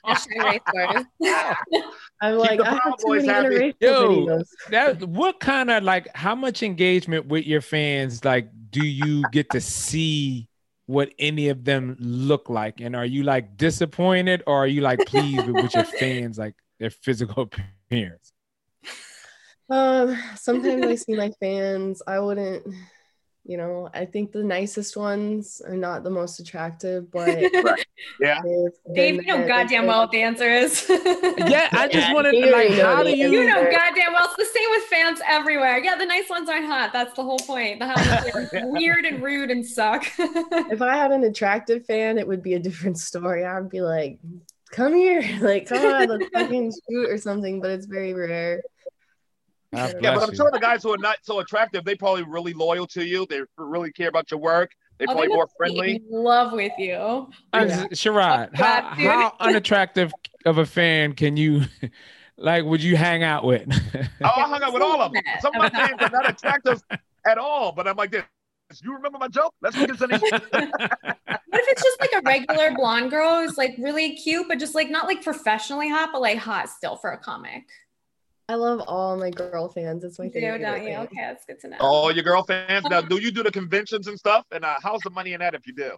Hashtag race wars. I'm Keep like, I have too many happy. interracial Yo. videos. That what kind of like how much engagement with your fans like do you get to see what any of them look like? And are you like disappointed or are you like pleased with what your fans like their physical appearance? Um, sometimes I see my fans. I wouldn't, you know, I think the nicest ones are not the most attractive, but Yeah. Dave, you know goddamn well what the answer is. Yeah, I just Yeah, wanted to like how do you You know goddamn well. It's the same with fans everywhere. Yeah, the nice ones aren't hot. That's the whole point. The hot ones are weird and rude and suck. if I had an attractive fan, it would be a different story. I'd be like, come here, like, come on, let's fucking shoot or something, but it's very rare. God Yeah, but I'm you. sure the guys who are not so attractive, they probably really loyal to you. They really care about your work. They Oh, probably they more friendly. in love with you. I'm Yeah. s- Sherrod, how, how unattractive of a fan can you like would you hang out with? Oh, I hung out with all of them. Some of my fans are not attractive at all, but I'm like this. You remember my joke? Let's look at some. What if it's just like a regular blonde girl who's like really cute, but just like not like professionally hot, but like hot still for a comic? I love all my girl fans. It's my You do, favorite. don't you? thing. Okay, that's good to know. Oh, your girl fans. Now, do you do the conventions and stuff? And uh, how's the money in that if you do?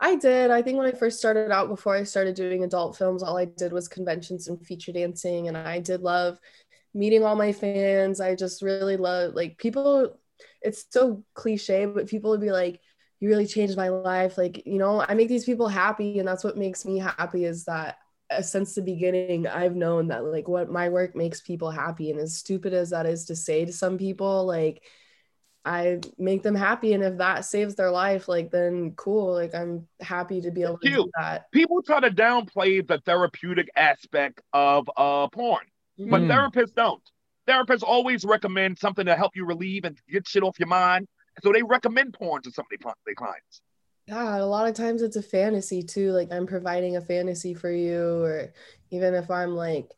I did. I think when I first started out, before I started doing adult films, all I did was conventions and feature dancing. And I did love meeting all my fans. I just really love, like, people, it's so cliche, but people would be like, you really changed my life. Like, you know, I make these people happy. And that's what makes me happy is that since the beginning, I've known that, like, what my work makes people happy. And as stupid as that is to say to some people, like, I make them happy, and if that saves their life, like then cool. Like I'm happy to be able to do that. People try to downplay the therapeutic aspect of uh, porn, but Mm. therapists don't. Therapists always recommend something to help you relieve and get shit off your mind. So they recommend porn to some of their clients. Yeah, a lot of times it's a fantasy too. Like I'm providing a fantasy for you, or even if I'm like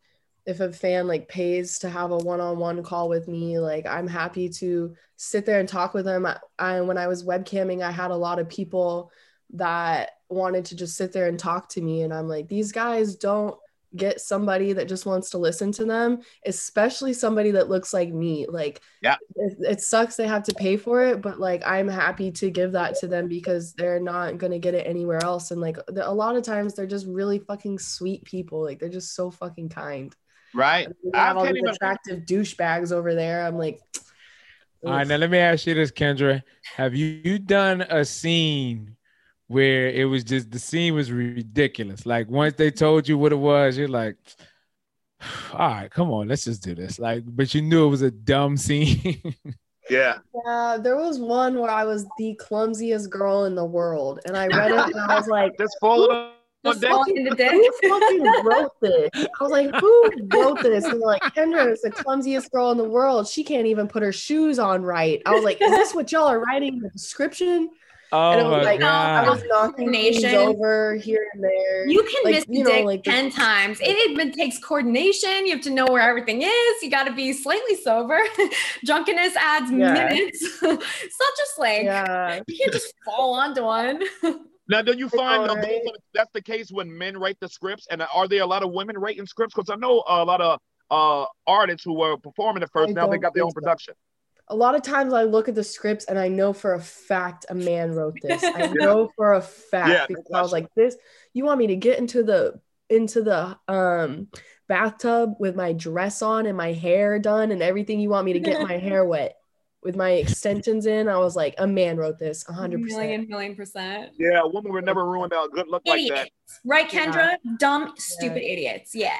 if a fan like pays to have a one-on-one call with me, like I'm happy to sit there and talk with them. I, I when I was webcamming, I had a lot of people that wanted to just sit there and talk to me, and I'm like, these guys don't get somebody that just wants to listen to them, especially somebody that looks like me. Like, Yeah. it, it sucks they have to pay for it, but like, I'm happy to give that to them because they're not gonna get it anywhere else. And like, the, a lot of times they're just really fucking sweet people. Like, they're just so fucking kind. Right. And we I have all can't these even. attractive douchebags over there. I'm like, All right, now let me ask you this, Kendra. Have you, you done a scene where it was just the scene was ridiculous? Like once they told you what it was, you're like, all right, come on, let's just do this. Like, but you knew it was a dumb scene. Yeah. yeah, there was one where I was the clumsiest girl in the world, and I read it and I was like, Just fall on Just deck. fall into dick. who fucking wrote this? I was like, who wrote this? And like, Kendra is the clumsiest girl in the world. She can't even put her shoes on right. I was like, is this what y'all are writing in the description? Oh And it was my like, I god. was knocking things Coordination. over here and there. You can Like, miss the you know, dick like the- 10 times. It even takes coordination. You have to know where everything is. You got to be slightly sober. Drunkenness adds Yeah. minutes. it's not just like, yeah. you can't just fall onto one. Now, do you find know, that right? that's the case when men write the scripts? And are there a lot of women writing scripts? Because I know a lot of uh, artists who were performing at first, I now they got their own think so. production. A lot of times I look at the scripts and I know for a fact a man wrote this. I know for a fact Yeah, because I was like, this, you want me to get into the into the um bathtub with my dress on and my hair done and everything. You want me to get my hair wet with my extensions in. I was like, a man wrote this, hundred percent. Million, million percent. Yeah, a woman would never ruin a good look like that. Idiots. Right, Kendra? Dumb, stupid idiots. Yeah.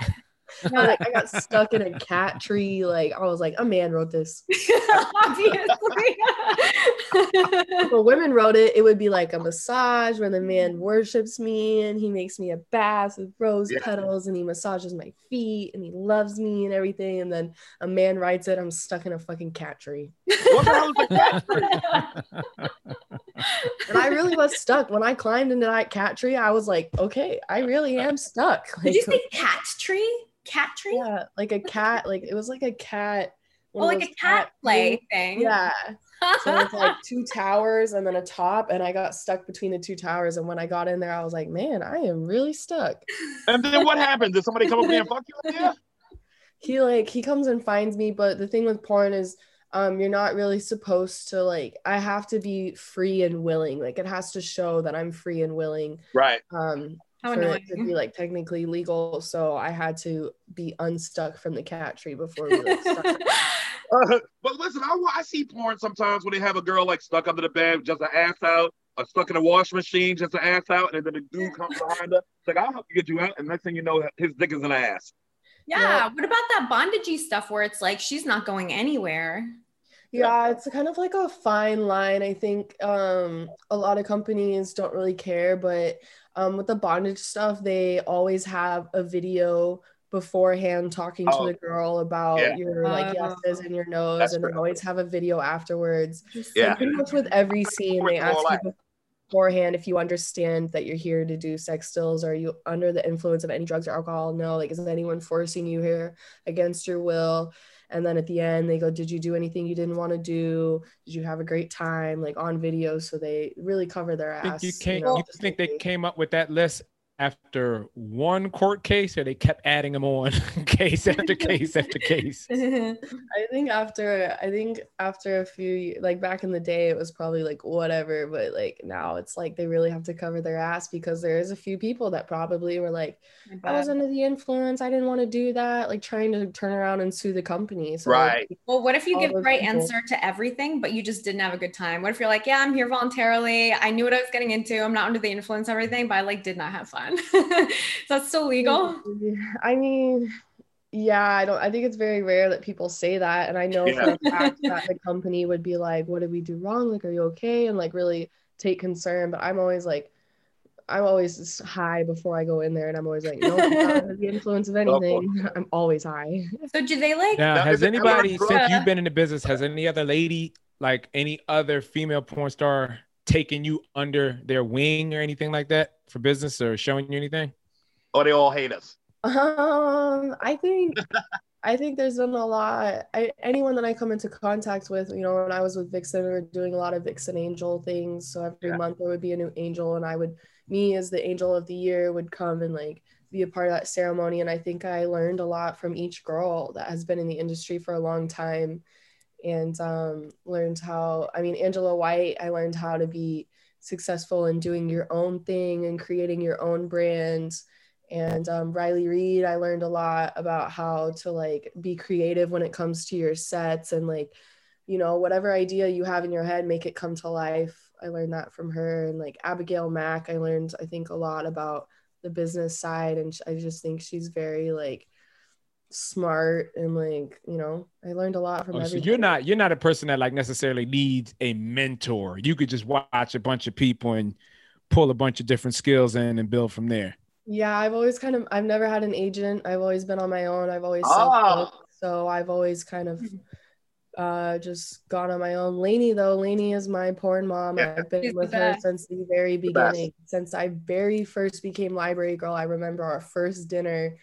Like I got stuck in a cat tree. Like I was like, a man wrote this. Obviously. if a woman wrote it, it would be like a massage where the man mm-hmm. worships me and he makes me a bath with rose Yeah. petals and he massages my feet and he loves me and everything. And then a man writes it, I'm stuck in a fucking cat tree. What the hell is a cat tree? And I really was stuck. When I climbed into that cat tree, I was like, okay, I really am stuck. Did you say cat tree? Cat tree? yeah, like a cat, like it was like a cat. Oh, one of like a those cat play thing. Yeah. So it's like two towers and then a top, and I got stuck between the two towers. And when I got in there, I was like, man, I am really stuck. And then what happened? Did somebody come up there and fuck you? Yeah. He like he comes and finds me, but the thing with porn is um you're not really supposed to like I have to be free and willing. Like it has to show that I'm free and willing Right. um How for it to be like technically legal. So I had to be unstuck from the cat tree before we like. Uh, but listen, I, I see porn sometimes when they have a girl like stuck under the bed, with just an ass out, or stuck in a washing machine, just an ass out, and then the dude comes behind her. It's like, I'll help you get you out. And next thing you know, his dick is an ass. Yeah. What about that bondagey stuff where it's like she's not going anywhere? Yeah, it's kind of like a fine line. I think um, a lot of companies don't really care, but um, with the bondage stuff, they always have a video beforehand talking Oh, to the girl about yeah. your like Oh. yeses and your nos, That's and they always have a video afterwards. Yeah. So pretty much with every scene, they ask you beforehand if you understand that you're here to do sex stills. Are you under the influence of any drugs or alcohol? No. Like, is anyone forcing you here against your will? And then at the end, they go, Did you do anything you didn't want to do? Did you have a great time? Like on video. So they really cover their ass. you came know, you think they came up with that list after one court case or they kept adding them on case after case after case I think after I think after a few like back in the day it was probably like whatever but like now it's like they really have to cover their ass because there is a few people that probably were like I was under the influence I didn't want to do that like trying to turn around and sue the company so Right. Well, what if you give the right people. answer to everything, but you just didn't have a good time? What if you're like, yeah, I'm here voluntarily. I knew what I was getting into. I'm not under the influence, of everything, but I like did not have fun. That's still legal. I mean yeah I don't I think it's very rare that people say that and I know for a fact that the company would be like what did we do wrong like are you okay and like really take concern but I'm always like I'm always just high before I go in there, and I'm always like, no, I'm not under the influence of anything. I'm always high. So do they like? now Now, has is it ever anybody since you've been in the business has any other lady like any other female porn star taken you under their wing or anything like that for business or showing you anything Or they all hate us. Um, I think I think there's been a lot. I anyone that I come into contact with, you know, when I was with Vixen, we were doing a lot of Vixen Angel things. So every Yeah. month there would be a new angel, and I would, me as the angel of the year, would come and like be a part of that ceremony. And I think I learned a lot from each girl that has been in the industry for a long time, and um, learned how. I mean, Angela White, I learned how to be successful in doing your own thing and creating your own brand. And um, Riley Reid i learned a lot about how to like be creative when it comes to your sets and like you know whatever idea you have in your head make it come to life. I learned that from her. And like Abigail Mac i learned i think a lot about the business side. And i just think she's very like smart and like you know i learned a lot from Oh, so you're not you're not a person that like necessarily needs a mentor. You could just watch a bunch of people and pull a bunch of different skills in and build from there. Yeah, I've always kind of I've never had an agent. I've always been on my own. I've always self-booked, so I've always kind of uh just gone on my own. Lainey though, Lainey is my porn mom. Yeah. I've been with her since the very The beginning. Since I very first became library girl. I remember our first dinner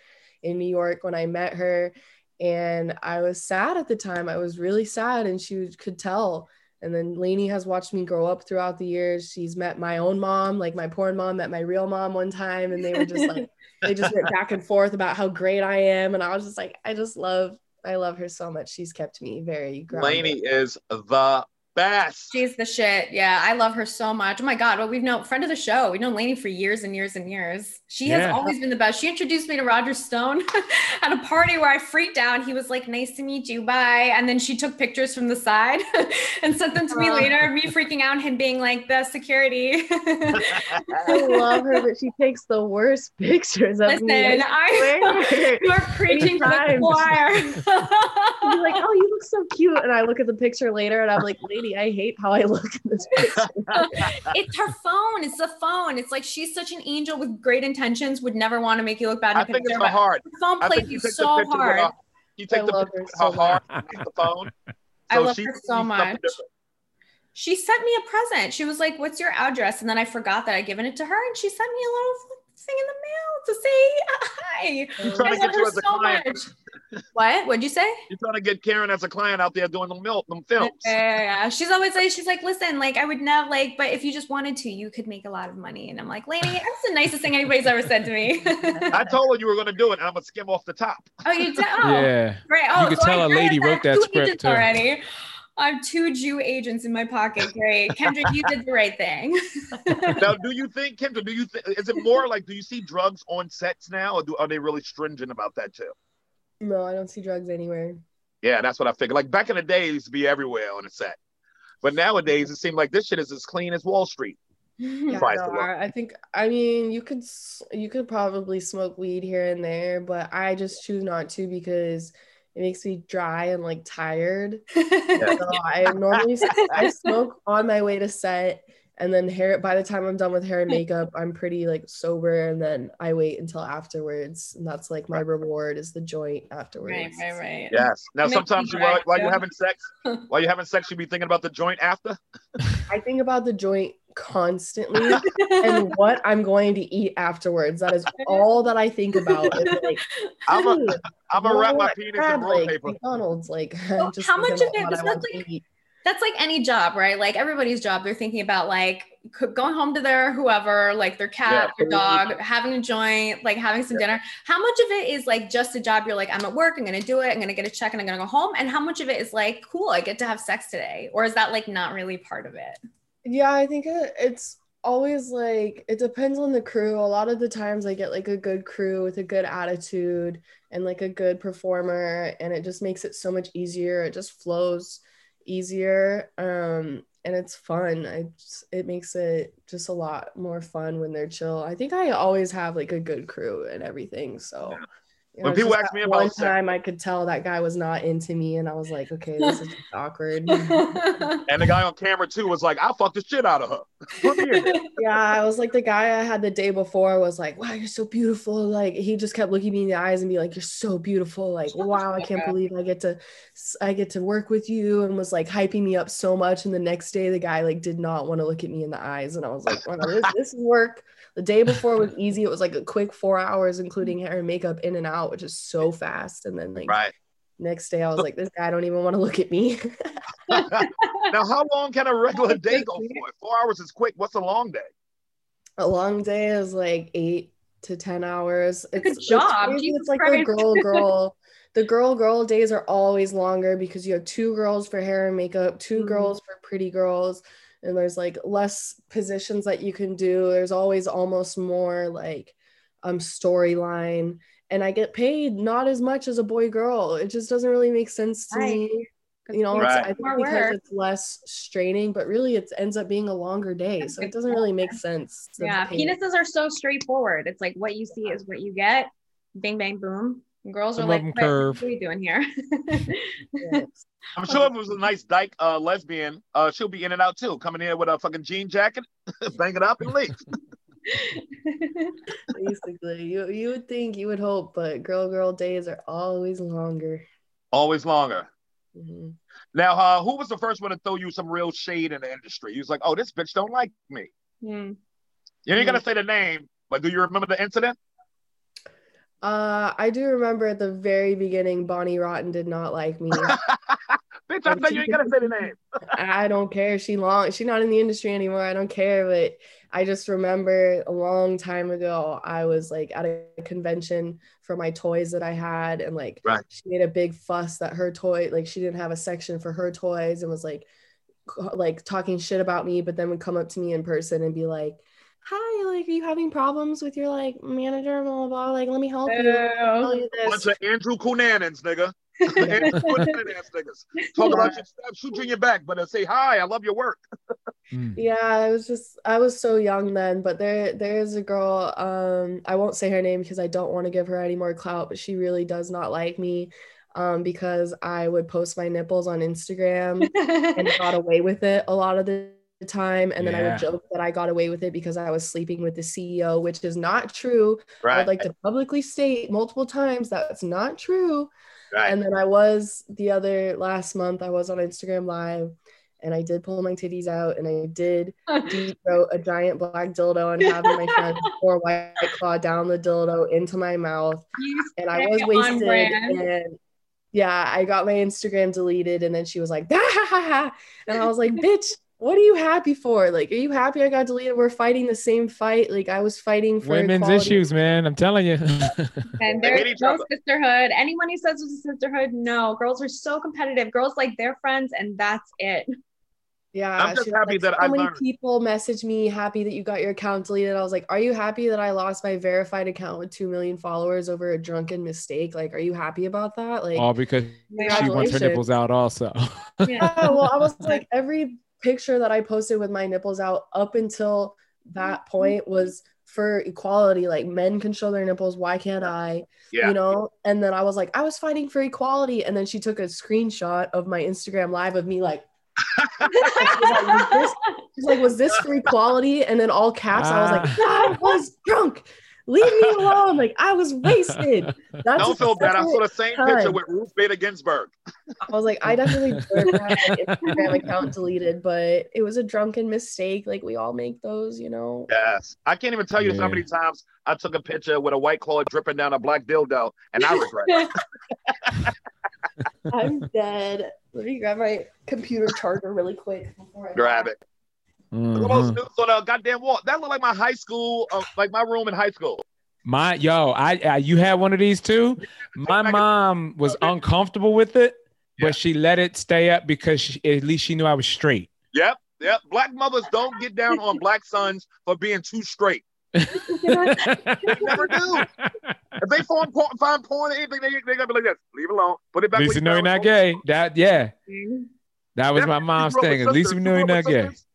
in New York when I met her and I was sad at the time. I was really sad and she could tell. And then Lainey has watched me grow up throughout the years. She's met my own mom, like my porn mom, met my real mom one time, and they were just like, they just went back and forth about how great I am. And I was just like, I just love, I love her so much. She's kept me very grounded. Lainey is the best. She's the shit. Yeah, I love her so much. Oh my god, well, we've known friend of the show. We've known Lainey for years and years and years. She has always been the best. She introduced me to Roger Stone at a party where I freaked out. He was like, "Nice to meet you, bye." And then she took pictures from the side and sent them to me later. Me freaking out, and him being like, "The security." I love her, but she takes the worst pictures of Listen, me. I swear. you're preaching to the choir. She'd like, oh, you look so cute. And I look at the picture later and I'm like, lady, I hate how I look in this picture. it's her phone. It's the phone. It's like she's such an angel with great intentions. Would never want to make you look bad. In I a think picture, it's but her heart. her phone I plays you you so hard. her. You take I the love picture her so her heart the phone. I love she her so much. She sent me a present. She was like, "What's your address?" And then I forgot that I'd given it to her, and she sent me a little thing in the mail to say hi. She's trying I to love get you her as a so client. much. What? What'd you say? You're trying to get Karen as a client out there doing the milk, them films. Yeah, yeah, yeah. She's always like, she's like, listen, like I would not like, but if you just wanted to, you could make a lot of money. And I'm like, Lainey, that's the nicest thing anybody's ever said to me. I told her you were going to do it, and I'm going to skim off the top. oh, you did? Oh, Yeah. great. Oh, could so tell I a lady had wrote that script, too. already. I have two Jew agents in my pocket. Great. Kendrick, you did the right thing. now, do you think, Kendra, do you think, is it more like, do you see drugs on sets now, or do, are they really stringent about that too? No, I don't see drugs anywhere. Yeah, that's what I figured. Like back in the day, it used to be everywhere on a set. But nowadays, it seems like this shit is as clean as Wall Street. Yeah, no. I think I mean you could you could probably smoke weed here and there, but I just choose not to because it makes me dry and like tired. So I normally I smoke on my way to set, and then hair. By the time I'm done with hair and makeup, I'm pretty like sober, and then I wait until afterwards, and that's like my reward is the joint afterwards. right, right, right. Yes. Now, It sometimes you, while, dry, while you're having sex, while you're having sex, you be thinking about the joint after. I think about the joint constantly and what I'm going to eat afterwards. That is all that I think about. Is like, I'm a, "Ooh, I'm gonna wrap my penis in roll leg, paper. McDonald's, like Well, just how much of it- what I that's want like- eat. That's like any job, right? Like everybody's job, they're thinking about like c- going home to their whoever, like their cat, Yeah, their dog, having a joint, like having some dinner. How much of it is like just a job? You're like, I'm at work, I'm gonna do it, I'm gonna get a check, and I'm gonna go home. And how much of it is like, cool, I get to have sex today, or is that like not really part of it? Yeah, I think it's always like it depends on the crew. A lot of the times I get like a good crew with a good attitude and like a good performer, and it just makes it so much easier. It just flows easier. Um, and it's fun. I just, it makes it just a lot more fun when they're chill. I think I always have like a good crew and everything. So you When people ask me about one sex- time I could tell that guy was not into me, and I was like, okay, this is awkward. And the guy on camera too was like, "I fucked the shit out of her." Put me in. yeah, I was like the guy I had the day before was like, "Wow, you're so beautiful." Like he just kept looking me in the eyes and be like, "You're so beautiful." Like, "Wow, I can't believe I get to I get to work with you." And was like hyping me up so much. And the next day, the guy like did not want to look at me in the eyes, and I was like, "Wow, this, this is work." The day before was easy. It was like a quick four hours, including hair and makeup in and out, which is so fast. And then like Right. next day, I was like, "This guy don't even want to look at me." now, how long can a regular day go for? Four hours is quick. What's a long day? a long day is like eight to ten hours. It's, Good job. Jesus It's like Christ. the girl girl. the girl girl days are always longer because you have two girls for hair and makeup, 2 Mhm. girls for pretty girls, and there's like less positions that you can do. There's always almost more like um storyline. And I get paid not as much as a boy girl. It just doesn't really make sense to Right. me. You know, it's, I think because it's less straining, but really it ends up being a longer day. So it doesn't really make sense. Yeah, penises are so straightforward. It's like what you see is what you get. Bang, bang, boom. And girls Some are like, curve." what are you doing here? Yes. I'm sure if it was a nice dyke uh, lesbian, uh, she'll be in and out too, coming in with a fucking jean jacket, bang it up and leave. Basically, you you would think, you would hope, but girl girl days are always longer. Always longer. Mhm. Now, uh, who was the first one to throw you some real shade in the industry? He was like, "Oh, this bitch don't like me." Hmm. You ain't gonna say the name, but do you remember the incident? Uh, I do remember at the very beginning, Bonnie Rotten did not like me. Bitch, I said you ain't gonna say the name. I don't care. She long. She's not in the industry anymore. I don't care. But I just remember a long time ago, I was like at a convention for my toys that I had, and like Right. she made a big fuss that her toy, like she didn't have a section for her toys, and was like, like talking shit about me. But then would come up to me in person and be like. Hi, like, are you having problems with your like manager? Blah blah. blah. Like, let me help you. Tell you Bunch of Andrew Cunanans, nigga. Andrew Cunanan ass niggas. Talk about your stuff, shoot you in your back, but uh, say hi. I love your work. Mm. Yeah, I was just I was so young then, but there there is a girl, um, I won't say her name because I don't want to give her any more clout, but she really does not like me um because I would post my nipples on Instagram and got away with it a lot of the time and then I would joke that I got away with it because I was sleeping with the CEO, which is not true. I would like to publicly state multiple times that's not true. right. And then I was the other last month, I was on Instagram Live and I did pull my titties out and I did throw a giant black dildo and have my friend pour white claw down the dildo into my mouth. You And I was wasted. And yeah, I got my Instagram deleted. And then she was like, "Ah, ha, ha, ha." and I was like, bitch. What are you happy for? Like, are you happy I got deleted? We're fighting the same fight. Like, I was fighting for Women's equality. issues, man. I'm telling you. And there's each no sisterhood. Anyone who says there's a sisterhood, no. Girls are so competitive. Girls like their friends, and that's it. Yeah, I'm just happy like, that so I many learned. people message me happy that you got your account deleted. I was like, are you happy that I lost my verified account with two million followers over a drunken mistake? Like, are you happy about that? Like, All because she wants her nipples out also. Yeah. yeah, well, I was like, every picture that I posted with my nipples out up until that point was for equality. Like, men can show their nipples. Why can't I? Yeah. You know? And then I was like, I was fighting for equality. And then she took a screenshot of my Instagram live of me like. was this- She's like, was this for equality? And then all caps, I was like, Ah. I was drunk. Leave me alone. Like I was wasted. That's Don't feel bad. I saw the same picture with Ruth Bader Ginsburg. I was like, I definitely deserve have my Instagram account deleted, but it was a drunken mistake. Like we all make those, you know. Yes. I can't even tell you Yeah. how many times I took a picture with a white claw dripping down a black dildo, and I regret it. I'm dead. Let me grab my computer charger really quick before I Grab it. Look at Mhm. those nudes on a goddamn wall. That looked like my high school, uh, like my room in high school. My yo, I, I you had one of these too. My mom was uncomfortable with it, Yeah. but she let it stay up because she, at least she knew I was straight. Yep, yep. Black mothers don't get down on black sons for being too straight. They never do. If they find porn, find porn or anything, they they gonna be like this. Leave it alone. Put it back. At least where you know you're not gay. That yeah, that was Yeah, my mom's thing. At least we You knew grew you're not gay. sisters?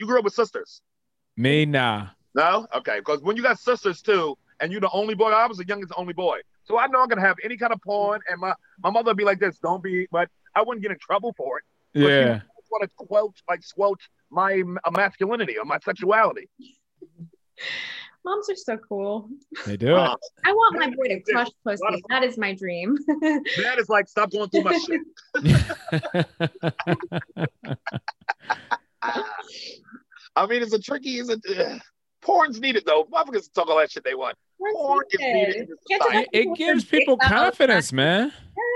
You grew up with sisters. Me nah. No? Okay. Because when you got sisters too, and you're the only boy, I was the youngest only boy. So I know I'm gonna have any kind of porn, and my, my mother would be like this, don't be, but I wouldn't get in trouble for it. Yeah. want to squelch, like squelch my m- masculinity or my sexuality. Moms are so cool. They do. Uh, I want my boy to crush pussy. That is my dream. that is like, stop going through my shit. I mean, it's a tricky, it's a, uh, porn's needed though. Motherfuckers talk all that shit they want. Porn is needed in this Can't you society. it, it gives people confidence, man.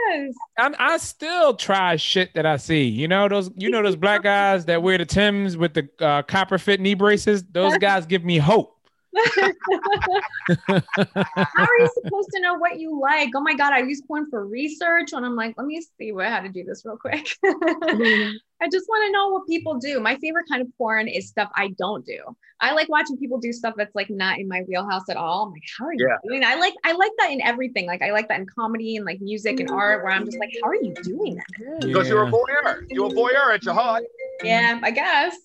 Yes. I, I still try shit that I see. You know those. You know those black guys that wear the Tims with the uh, copper fit knee braces. Those guys give me hope. How are you supposed to know what you like? Oh my god, I use porn for research, and I'm like, let me see what how to do this real quick. I just want to know what people do. My favorite kind of porn is stuff I don't do. I like watching people do stuff that's like not in my wheelhouse at all. I'm like, how are you Yeah. doing? that? I like I like that in everything. Like I like that in comedy and like music and art, where I'm just like, how are you doing that? Because you're a voyeur. You're a voyeur at your heart. Yeah, I guess.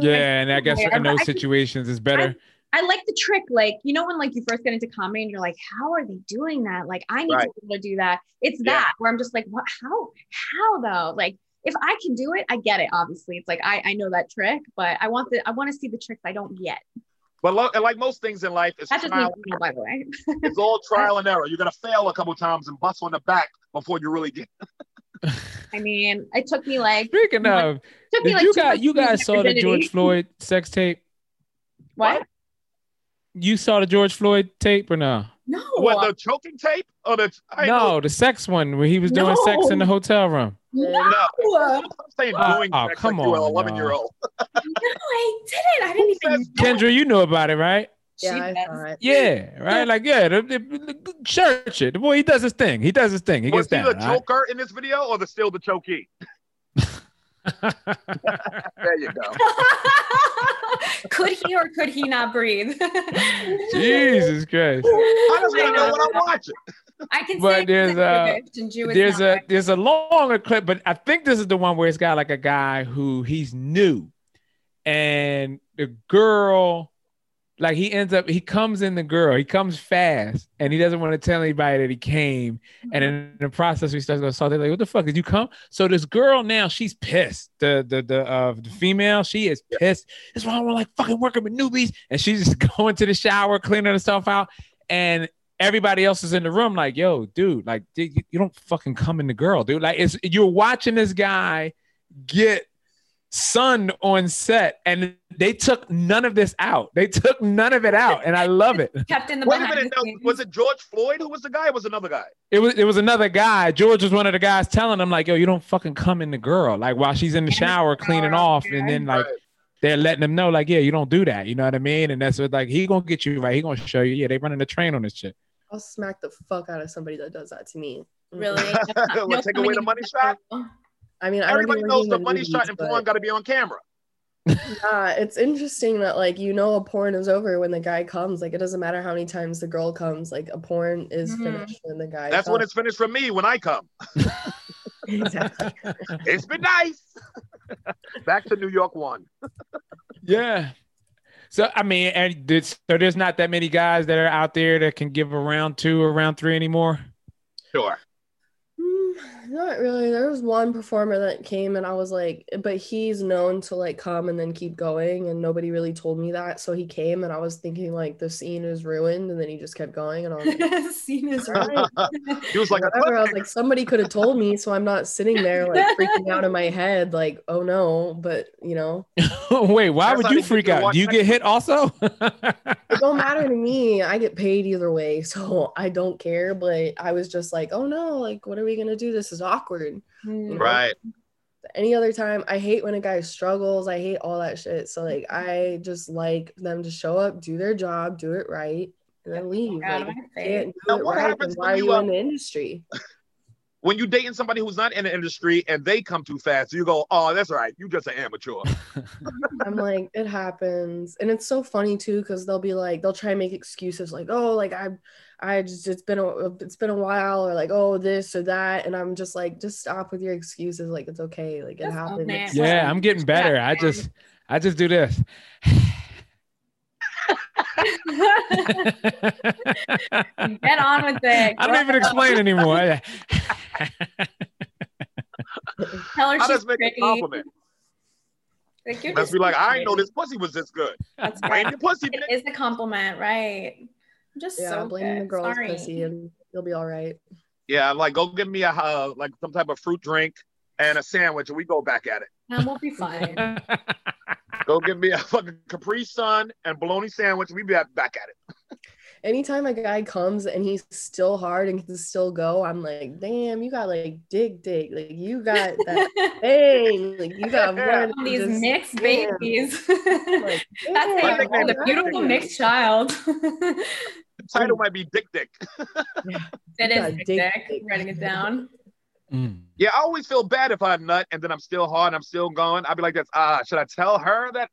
Yeah, and I guess in those situations it's better. I like the trick, like you know when like you first get into comedy and you're like, how are they doing that? Like I need Right. to be able to do that. It's Yeah. that where I'm just like, what? How? How though? Like if I can do it, I get it. Obviously, it's like I I know that trick, but I want the I want to see the tricks I don't get. But lo- and like most things in life, it's That trial. means no, by the way. It's all trial and error. You're gonna fail a couple times and bust on the back before you really get. I mean, it took me like Speaking of, took me did like you two guys you guys saw the. George Floyd sex tape? What? You saw the George Floyd tape or no? No. What the choking tape or the? I No, know. the sex one where he was doing sex in the hotel room. no. No. I'm saying Oh, doing oh, sex come like you're an on, 11 year old. No, I didn't. I didn't even. Kendra, you know about it, right? Yeah, She I saw it. Yeah, right. Like, yeah, the, the, the church it. The boy, he does his thing. He does his thing. He Was gets he down. the right? choker in this video or the still the chokey? There you go. could he or could he not breathe? Jesus Christ. I just want to know what I'm watching. I can But say there's a- Jewish and Jewish There's a not. there's a longer clip, but I think this is the one where it's got like a guy who he's new, and the girl, like he ends up he comes in the girl, he comes fast, and he doesn't want to tell anybody that he came, and in the process we start to assault. They're like, "What the fuck did you come?" So this girl now she's pissed. The the the uh the female she is pissed. That's why I don't like fucking working with newbies, and she's just going to the shower, cleaning herself out, and everybody else is in the room like, yo, dude, like dude, you, you don't fucking come in the girl, dude. Like it's you're watching this guy get sunned on set and they took none of this out. They took none of it out. And I love it. kept in the Wait a minute. Now, was it George Floyd who was the guy or was it another guy? It was it was another guy. George was one of the guys telling him, like, yo, you don't fucking come in the girl. Like while she's in the shower cleaning off, and then like they're letting them know, like, yeah, you don't do that. You know what I mean? And that's what like he gonna get you right. He gonna show you. Yeah, they running the train on this shit. I'll smack the fuck out of somebody that does that to me. Really. Well, take away the money shot? I mean, I don't Everybody even knows the the money movies, shot in porn got to be on camera. Yeah, it's interesting that like you know a porn is over when the guy comes. Like it doesn't matter how many times the girl comes. Like a porn is Mhm. finished when the guy. That's when it's finished for me when I come. exactly. It's been nice. Back to New York one. Yeah. So I mean, and did, so there's not that many guys that are out there that can give a round two or round three anymore. Sure. Not really. There was one performer that came and I was like, but he's known to like come and then keep going, and nobody really told me that. So he came and I was thinking like the scene is ruined, and then he just kept going, and I was like, Scene is all right. He was like, Whatever. I was like, somebody could have told me, so I'm not sitting there like freaking out in my head, like, oh no. But you know, Wait, why would you freak out? Do you get hit also? it don't matter to me. I get paid either way, so I don't care. But I was just like, oh no, like, what are we gonna do? This is awkward. Mm. right. Any other time, I hate when a guy struggles. I hate all that shit. So like, I just like them to show up, do their job, do it right, and then leave. Out Like, of if my you can't do Now, it what right, happens then when why are you, you uh, in the industry? When you dating somebody who's not in the industry and they come too fast, you go, "Oh, that's all right. You just an amateur." I'm like, it happens, and it's so funny too because they'll be like, they'll try and make excuses like, oh, like I, I just it's been a it's been a while, or like, oh, this or that, and I'm just like, just stop with your excuses. Like it's okay, like it Just happens. it. Yeah. I'm getting better. I just I just do this. Get on with it. I don't even explain anymore. Tell her I she's just make a pretty. compliment. Like, you're Let's be like, I ain't know this pussy was this good. That's right. your pussy, It bitch. is a compliment, right? I'm just Yeah, so blame the girl's Sorry. pussy and you'll be all right. Yeah, I'm like, go give me a uh, like some type of fruit drink and a sandwich, and we go back at it. And we'll be fine. Go give me a fucking Capri Sun and bologna sandwich, and we be back back at it. Anytime a guy comes and he's still hard and can still go, I'm like, damn, you got like dig dig. Like you got that thing. Like you got more than These just- mixed damn. babies. Like, That's damn, it. nickname The beautiful mixed child. The title might be Dick Dick. It You Dick dick Dick. dick. Writing it down. Mm. Yeah, I always feel bad if I nut and then I'm still hard and I'm still going. I'd be like, that's ah, should I tell her that?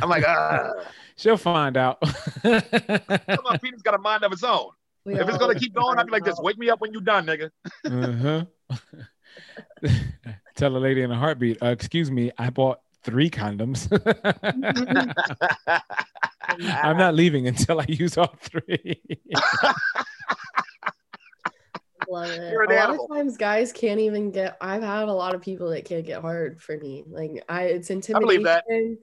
I'm like, ah, She'll find out. come on, Peter's got a mind of its own. we If it's gonna keep going, I'd be like this, wake me up when you're done, nigga. uh-huh. Tell a lady in a heartbeat, uh, excuse me, I bought three condoms. Mm-hmm. I'm not leaving until I use all three. Love it. You're an a lot of times guys can't even get I've had a lot of people that can't get hard for me. Like I it's believe intimidation that.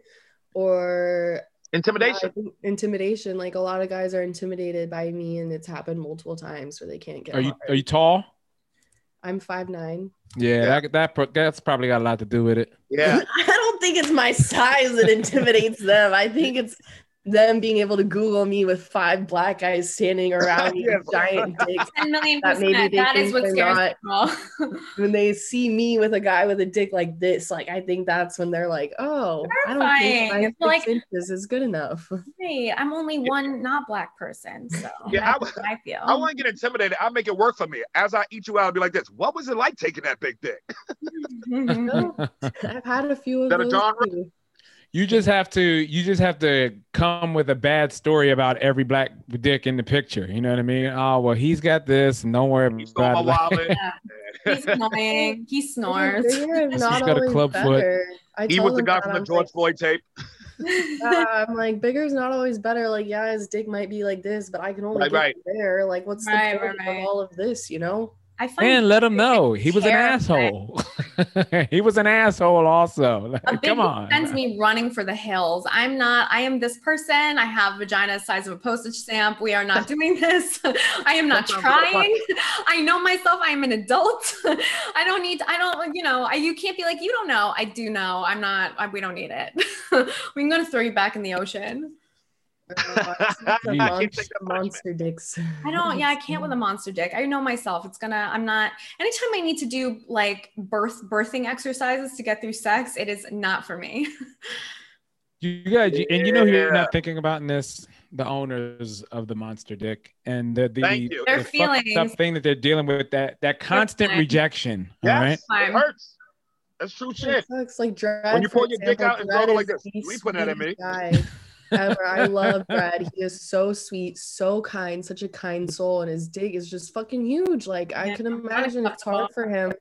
or Intimidation. I think intimidation. Like a lot of guys are intimidated by me and it's happened multiple times where they can't get Are you hard. are you tall? I'm five nine. Yeah, Yeah. That, that that's probably got a lot to do with it. Yeah. I don't think it's my size that intimidates them. I think it's them being able to Google me with five black guys standing around me with giant dicks. 10 million That maybe percent. they That is think what they're scares not- people. When they see me with a guy with a dick like this, like I think that's when they're like, "Oh, I don't think Terrifying. five, It's like- six inches is good enough." hey, I'm only one not black person. So Yeah, I I feel. I want to get intimidated. I make it work for me. As I eat you out, I'll be like this. What was it like taking that big dick? No, I've had a few of That those. Genre? too. You just have to you just have to come with a bad story about every black dick in the picture. You know what I mean? Oh well, he's got this, and don't worry He stole my about it. wallet. He's annoying. He snores. Bigger is She's not got a always club foot. better. I He was the guy from the I'm George like, Floyd tape. Yeah, I'm like, bigger is not always better. Like, yeah, his dick might be like this, but I can only Right, get right. there. Like, what's Right, the point right, right. of all of this? You know? I find And let him know he was an asshole. he was an asshole also. Like, a come on. sends me running for the hills. I'm not, I am this person. I have vagina the size of a postage stamp. We are not doing this. I am not That sounds like trying. I know myself. I am an adult. I don't need, I don't, you know, I, you can't be like, you don't know. I do know. I'm not, I, we don't need it. We're going to throw you back in the ocean. The I mon- can't take that monster dicks. I don't, yeah, I can't with a monster dick. I know myself. It's gonna, I'm not, anytime I need to do like birth, birthing exercises to get through sex, it is not for me. You guys, you- and you know who you're not thinking about in this? The owners of the monster dick and the the, Thank you. The fucked up feelings. thing that they're dealing with that that constant fine. rejection. All right. It hurts. That's true shit. It sucks. Like Dredd. When you pull your dick out and throw it Dredd like this, the we put that in me. Sweetest Guy ever. I love Brad. He is so sweet, so kind, such a kind soul, and his dick is just fucking huge. Like I Yeah, can I'm imagine it's hard for him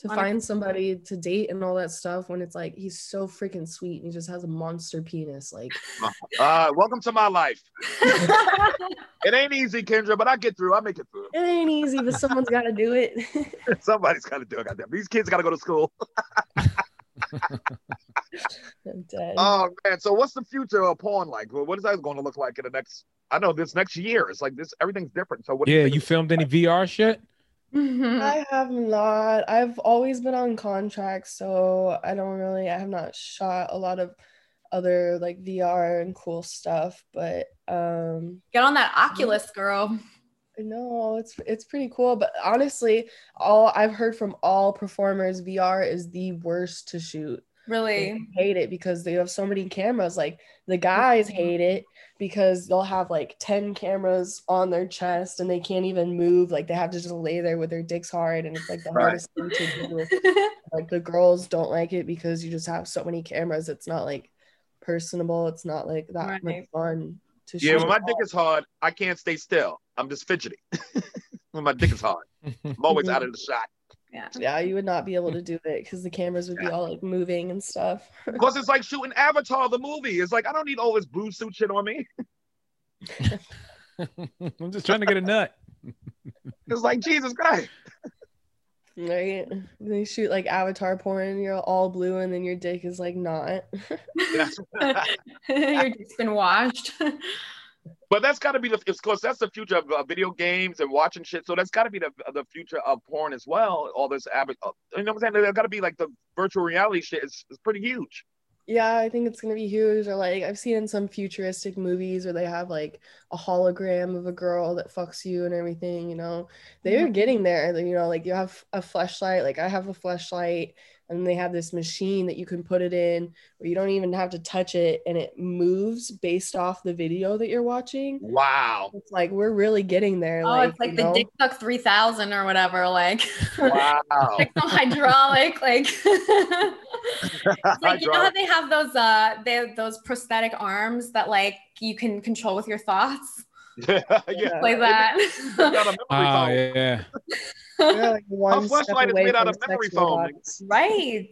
to find somebody to date and all that stuff when it's like he's so freaking sweet and he just has a monster penis. Like Uh, welcome to my life. It ain't easy, Kendra, but I get through. I make it through. it ain't easy, but someone's got to do it. Somebody's got to do it. Goddamn. These kids got to go to school. I'm dead. Oh man. So what's the future of porn like? What is that going to look like in the next? I know this next year. It's like this. Everything's different. So what? Yeah, think you filmed any VR shit? I have not. I've always been on contract, so I don't really. I have not shot a lot of other like VR and cool stuff, but um, Get on that Oculus, girl. No, it's it's pretty cool. But honestly, all I've heard from all performers, VR is the worst to shoot. They Really. hate it because they have so many cameras. Like the guys mm-hmm. hate it because they'll have like 10 cameras on their chest and they can't even move. Like they have to just lay there with their dicks hard. And it's like the Right. hardest thing to do. Like the girls don't like it because you just have so many cameras. It's not like personable. It's not like that much fun to Yeah, shoot. when my dick is hard, I can't stay still. I'm just fidgety. when my dick is hard, I'm always out of the shot. yeah. yeah, you would not be able to do it because the cameras would be all like moving and stuff. Because it's like shooting Avatar the movie. It's like I don't need all this blue suit shit on me. I'm just trying to get a nut. It's like Jesus Christ. Right? They shoot like avatar porn you're all blue and then your dick is like not. Yes. Your dick's been washed. But that's got to be the, of course, that's the future of uh, video games and watching shit. So that's got to be the the future of porn as well. All this, ab- uh, you know what I'm saying? There's got to be like the virtual reality shit is, is pretty huge. Yeah, I think it's gonna be huge. Or like I've seen in some futuristic movies where they have like a hologram of a girl that fucks you and everything, you know. They're getting there. You know, like you have a flashlight. like I have a fleshlight, and they have this machine that you can put it in where you don't even have to touch it and it moves based off the video that you're watching. Wow. It's like we're really getting there. Oh, like, it's like the know? Dick Suck 3000 or whatever. Like, Wow. like some hydraulic, like, like you know how they have those uh they have those prosthetic arms that like you can control with your thoughts Ah, yeah. yeah. like that Got a memory Oh foam. yeah. You're like one step fleshlight is made out of memory foam. robots. right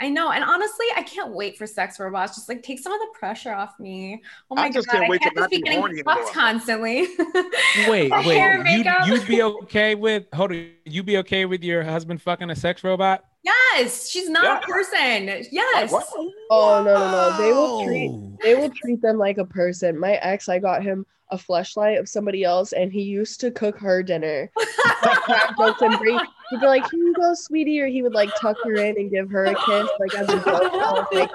i know and honestly i can't wait for sex robots just like take some of the pressure off me oh my I just god can't wait i can't to just not be be getting horny fucked anymore. constantly Wait, wait. You makeup. you'd be okay with hold on, you'd be okay with your husband fucking a sex robot? yes she's not Yeah. a person yes What? Oh, oh no no no! They will treat they will treat them like a person. My ex, I got him a fleshlight of somebody else, and he used to cook her dinner. Like, crack jokes and bring, he'd be like, "Here you go, sweetie," or he would like tuck her in and give her a kiss, like as a joke. Like,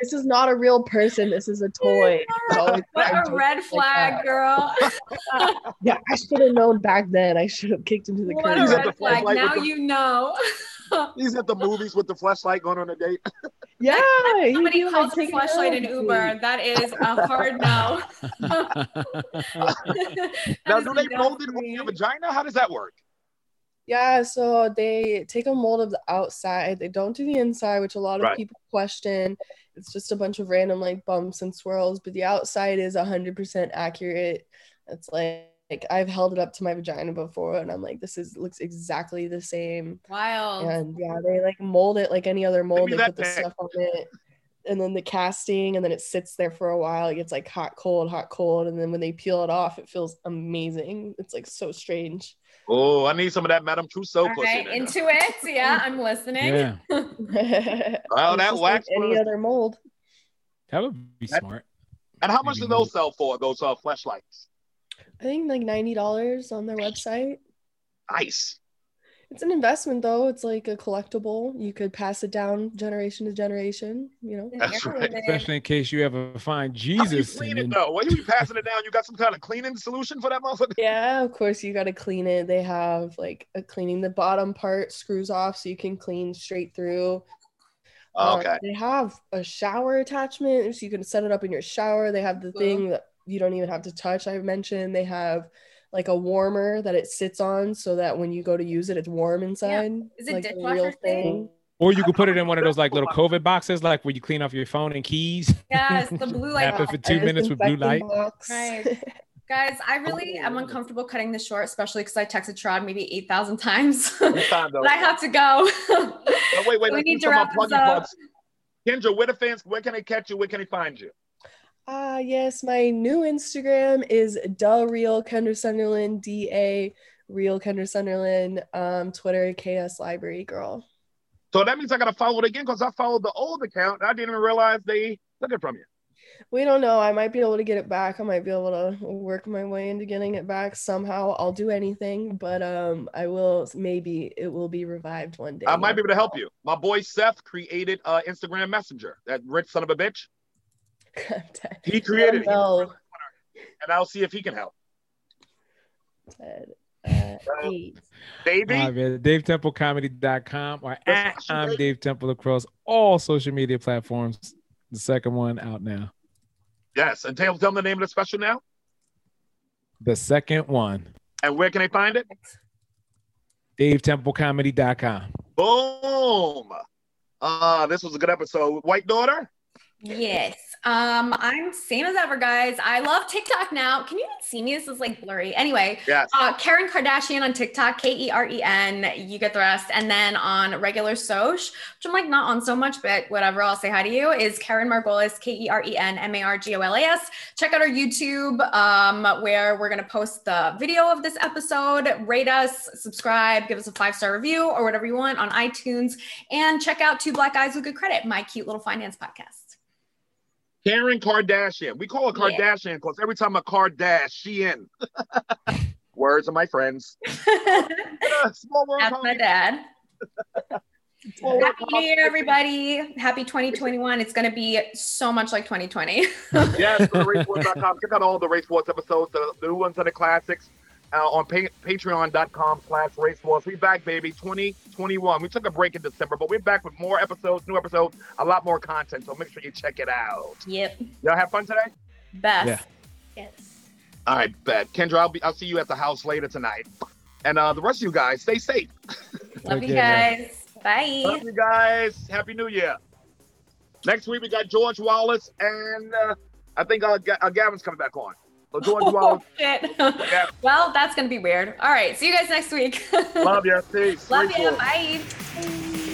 "This is not a real person. This is a toy." He'd what a red flag that. girl Yeah, I should have known back then. I should have kicked him to the curb. what a red the flag now the- you know He's at the movies with the fleshlight going on a date. Yeah, he'd somebody be, like, calls a fleshlight her an uber that is a hard no That now, do they no mold it for on me. your vagina? How does that work? Yeah, so they take a mold of the outside. They don't do the inside, which a lot of Right. people question. It's just a bunch of random like bumps and swirls, but the outside is 100% accurate. It's like, like I've held it up to my vagina before and I'm like this is looks exactly the same. wild And yeah, they like mold it like any other mold. They put the pic. stuff on it. And then the casting, and then it sits there for a while. It gets like hot, cold, hot, cold. And then when they peel it off, it feels amazing. It's like so strange. Oh, I need some of that Madame Tussaud All pussy. right, into it. Yeah, I'm listening. yeah, Well, It's that just like wax any other mold. that would be That- smart. And how much Maybe do those sell for? Those uh, fleshlights. I think like ninety dollars on their website. Nice. It's an investment though. It's like a collectible. You could pass it down generation to generation. You know. That's right. Especially in case you ever find How do you Jesus. clean it though? What are you passing it down? You got some kind of cleaning solution for that motherfucker? Yeah, of course you got to clean it. They have like a cleaning. The bottom part screws off so you can clean straight through. Oh, Um, okay. they have a shower attachment, so you can set it up in your shower. They have the thing that you don't even have to touch. I mentioned they have like a warmer that it sits on, so that when you go to use it, it's warm inside. Is it like a dishwasher thing? Or you could put it in one of those like little COVID boxes, like where you clean off your phone and keys. Yes, the blue light. Tap it for two minutes with blue light. Right. Guys, I really am oh. uncomfortable cutting this short, especially because I texted Trod maybe 8,000 times. but time, though. I have to go. Oh, wait, wait. we need to wrap this up. Kendra, where the fans? Where can they catch you? Where can they find you? Ah, yes, my new Instagram is da real Kendra Sunderland, D A real Kendra Sunderland. Um, Twitter KS Library Girl. So that means I gotta follow it again because I followed the old account. I didn't even realize they took it from you. We don't know. I might be able to get it back. I might be able to work my way into getting it back somehow. I'll do anything, but um, I will. Maybe it will be revived one day. I might be able to help you. My boy Seth created uh, Instagram Messenger. That rich son of a bitch. He created it, No. and I'll see if he can help. Ted, uh, eight. Baby, Uh, man, DaveTempleComedy.com or That's at awesome, I'm baby. Dave Temple across all social media platforms. The second one out now. yes. And tell, tell them the name of the special now. The second one. And where can they find it? DaveTempleComedy.com. Boom. Uh, this was a good episode. White daughter. yes. Um, I'm same as ever, guys. I love TikTok now. Can you even see me? This is like blurry. Anyway, Yes. uh, Keren Kardashian on TikTok, K E R E N. You get the rest. And then on regular Soch, which I'm like not on so much, but whatever. I'll say hi to you. Is Keren Margolis, K E R E N M A R G O L A S. Check out our YouTube, um, where we're gonna post the video of this episode. Rate us, subscribe, give us a five star review or whatever you want on iTunes, and check out Two Black Guys with Good Credit, my cute little finance podcast. Keren Kardashian. We call her Kardashian because every time a Kardashian. She in. Words of my friends. Small world That's my dad. Small Happy New. Year, everybody. Happy 2021. It's going to be so much like 2020. Yes, go to racewars.com. Check out all the Race Wars episodes, the new ones and the classics uh, on pa- patreon.com slash Race Wars. We back, baby, 2021. We took a break in December, but we're back with more episodes, new episodes, a lot more content. So make sure you check it out. yep. Y'all have fun today? Best. Yeah. Yes. All right, bet. Kendra, I'll, be, I'll see you at the house later tonight. And uh, the rest of you guys, stay safe. Love you guys. Bye. Love you guys. Happy New Year. Next week, we got George Wallace, and uh, I think uh, uh, Gavin's coming back on. Oh, shit. Yeah. well, that's going to be weird. All right. See you guys next week. love you. Peace. Love you. Wars. Bye.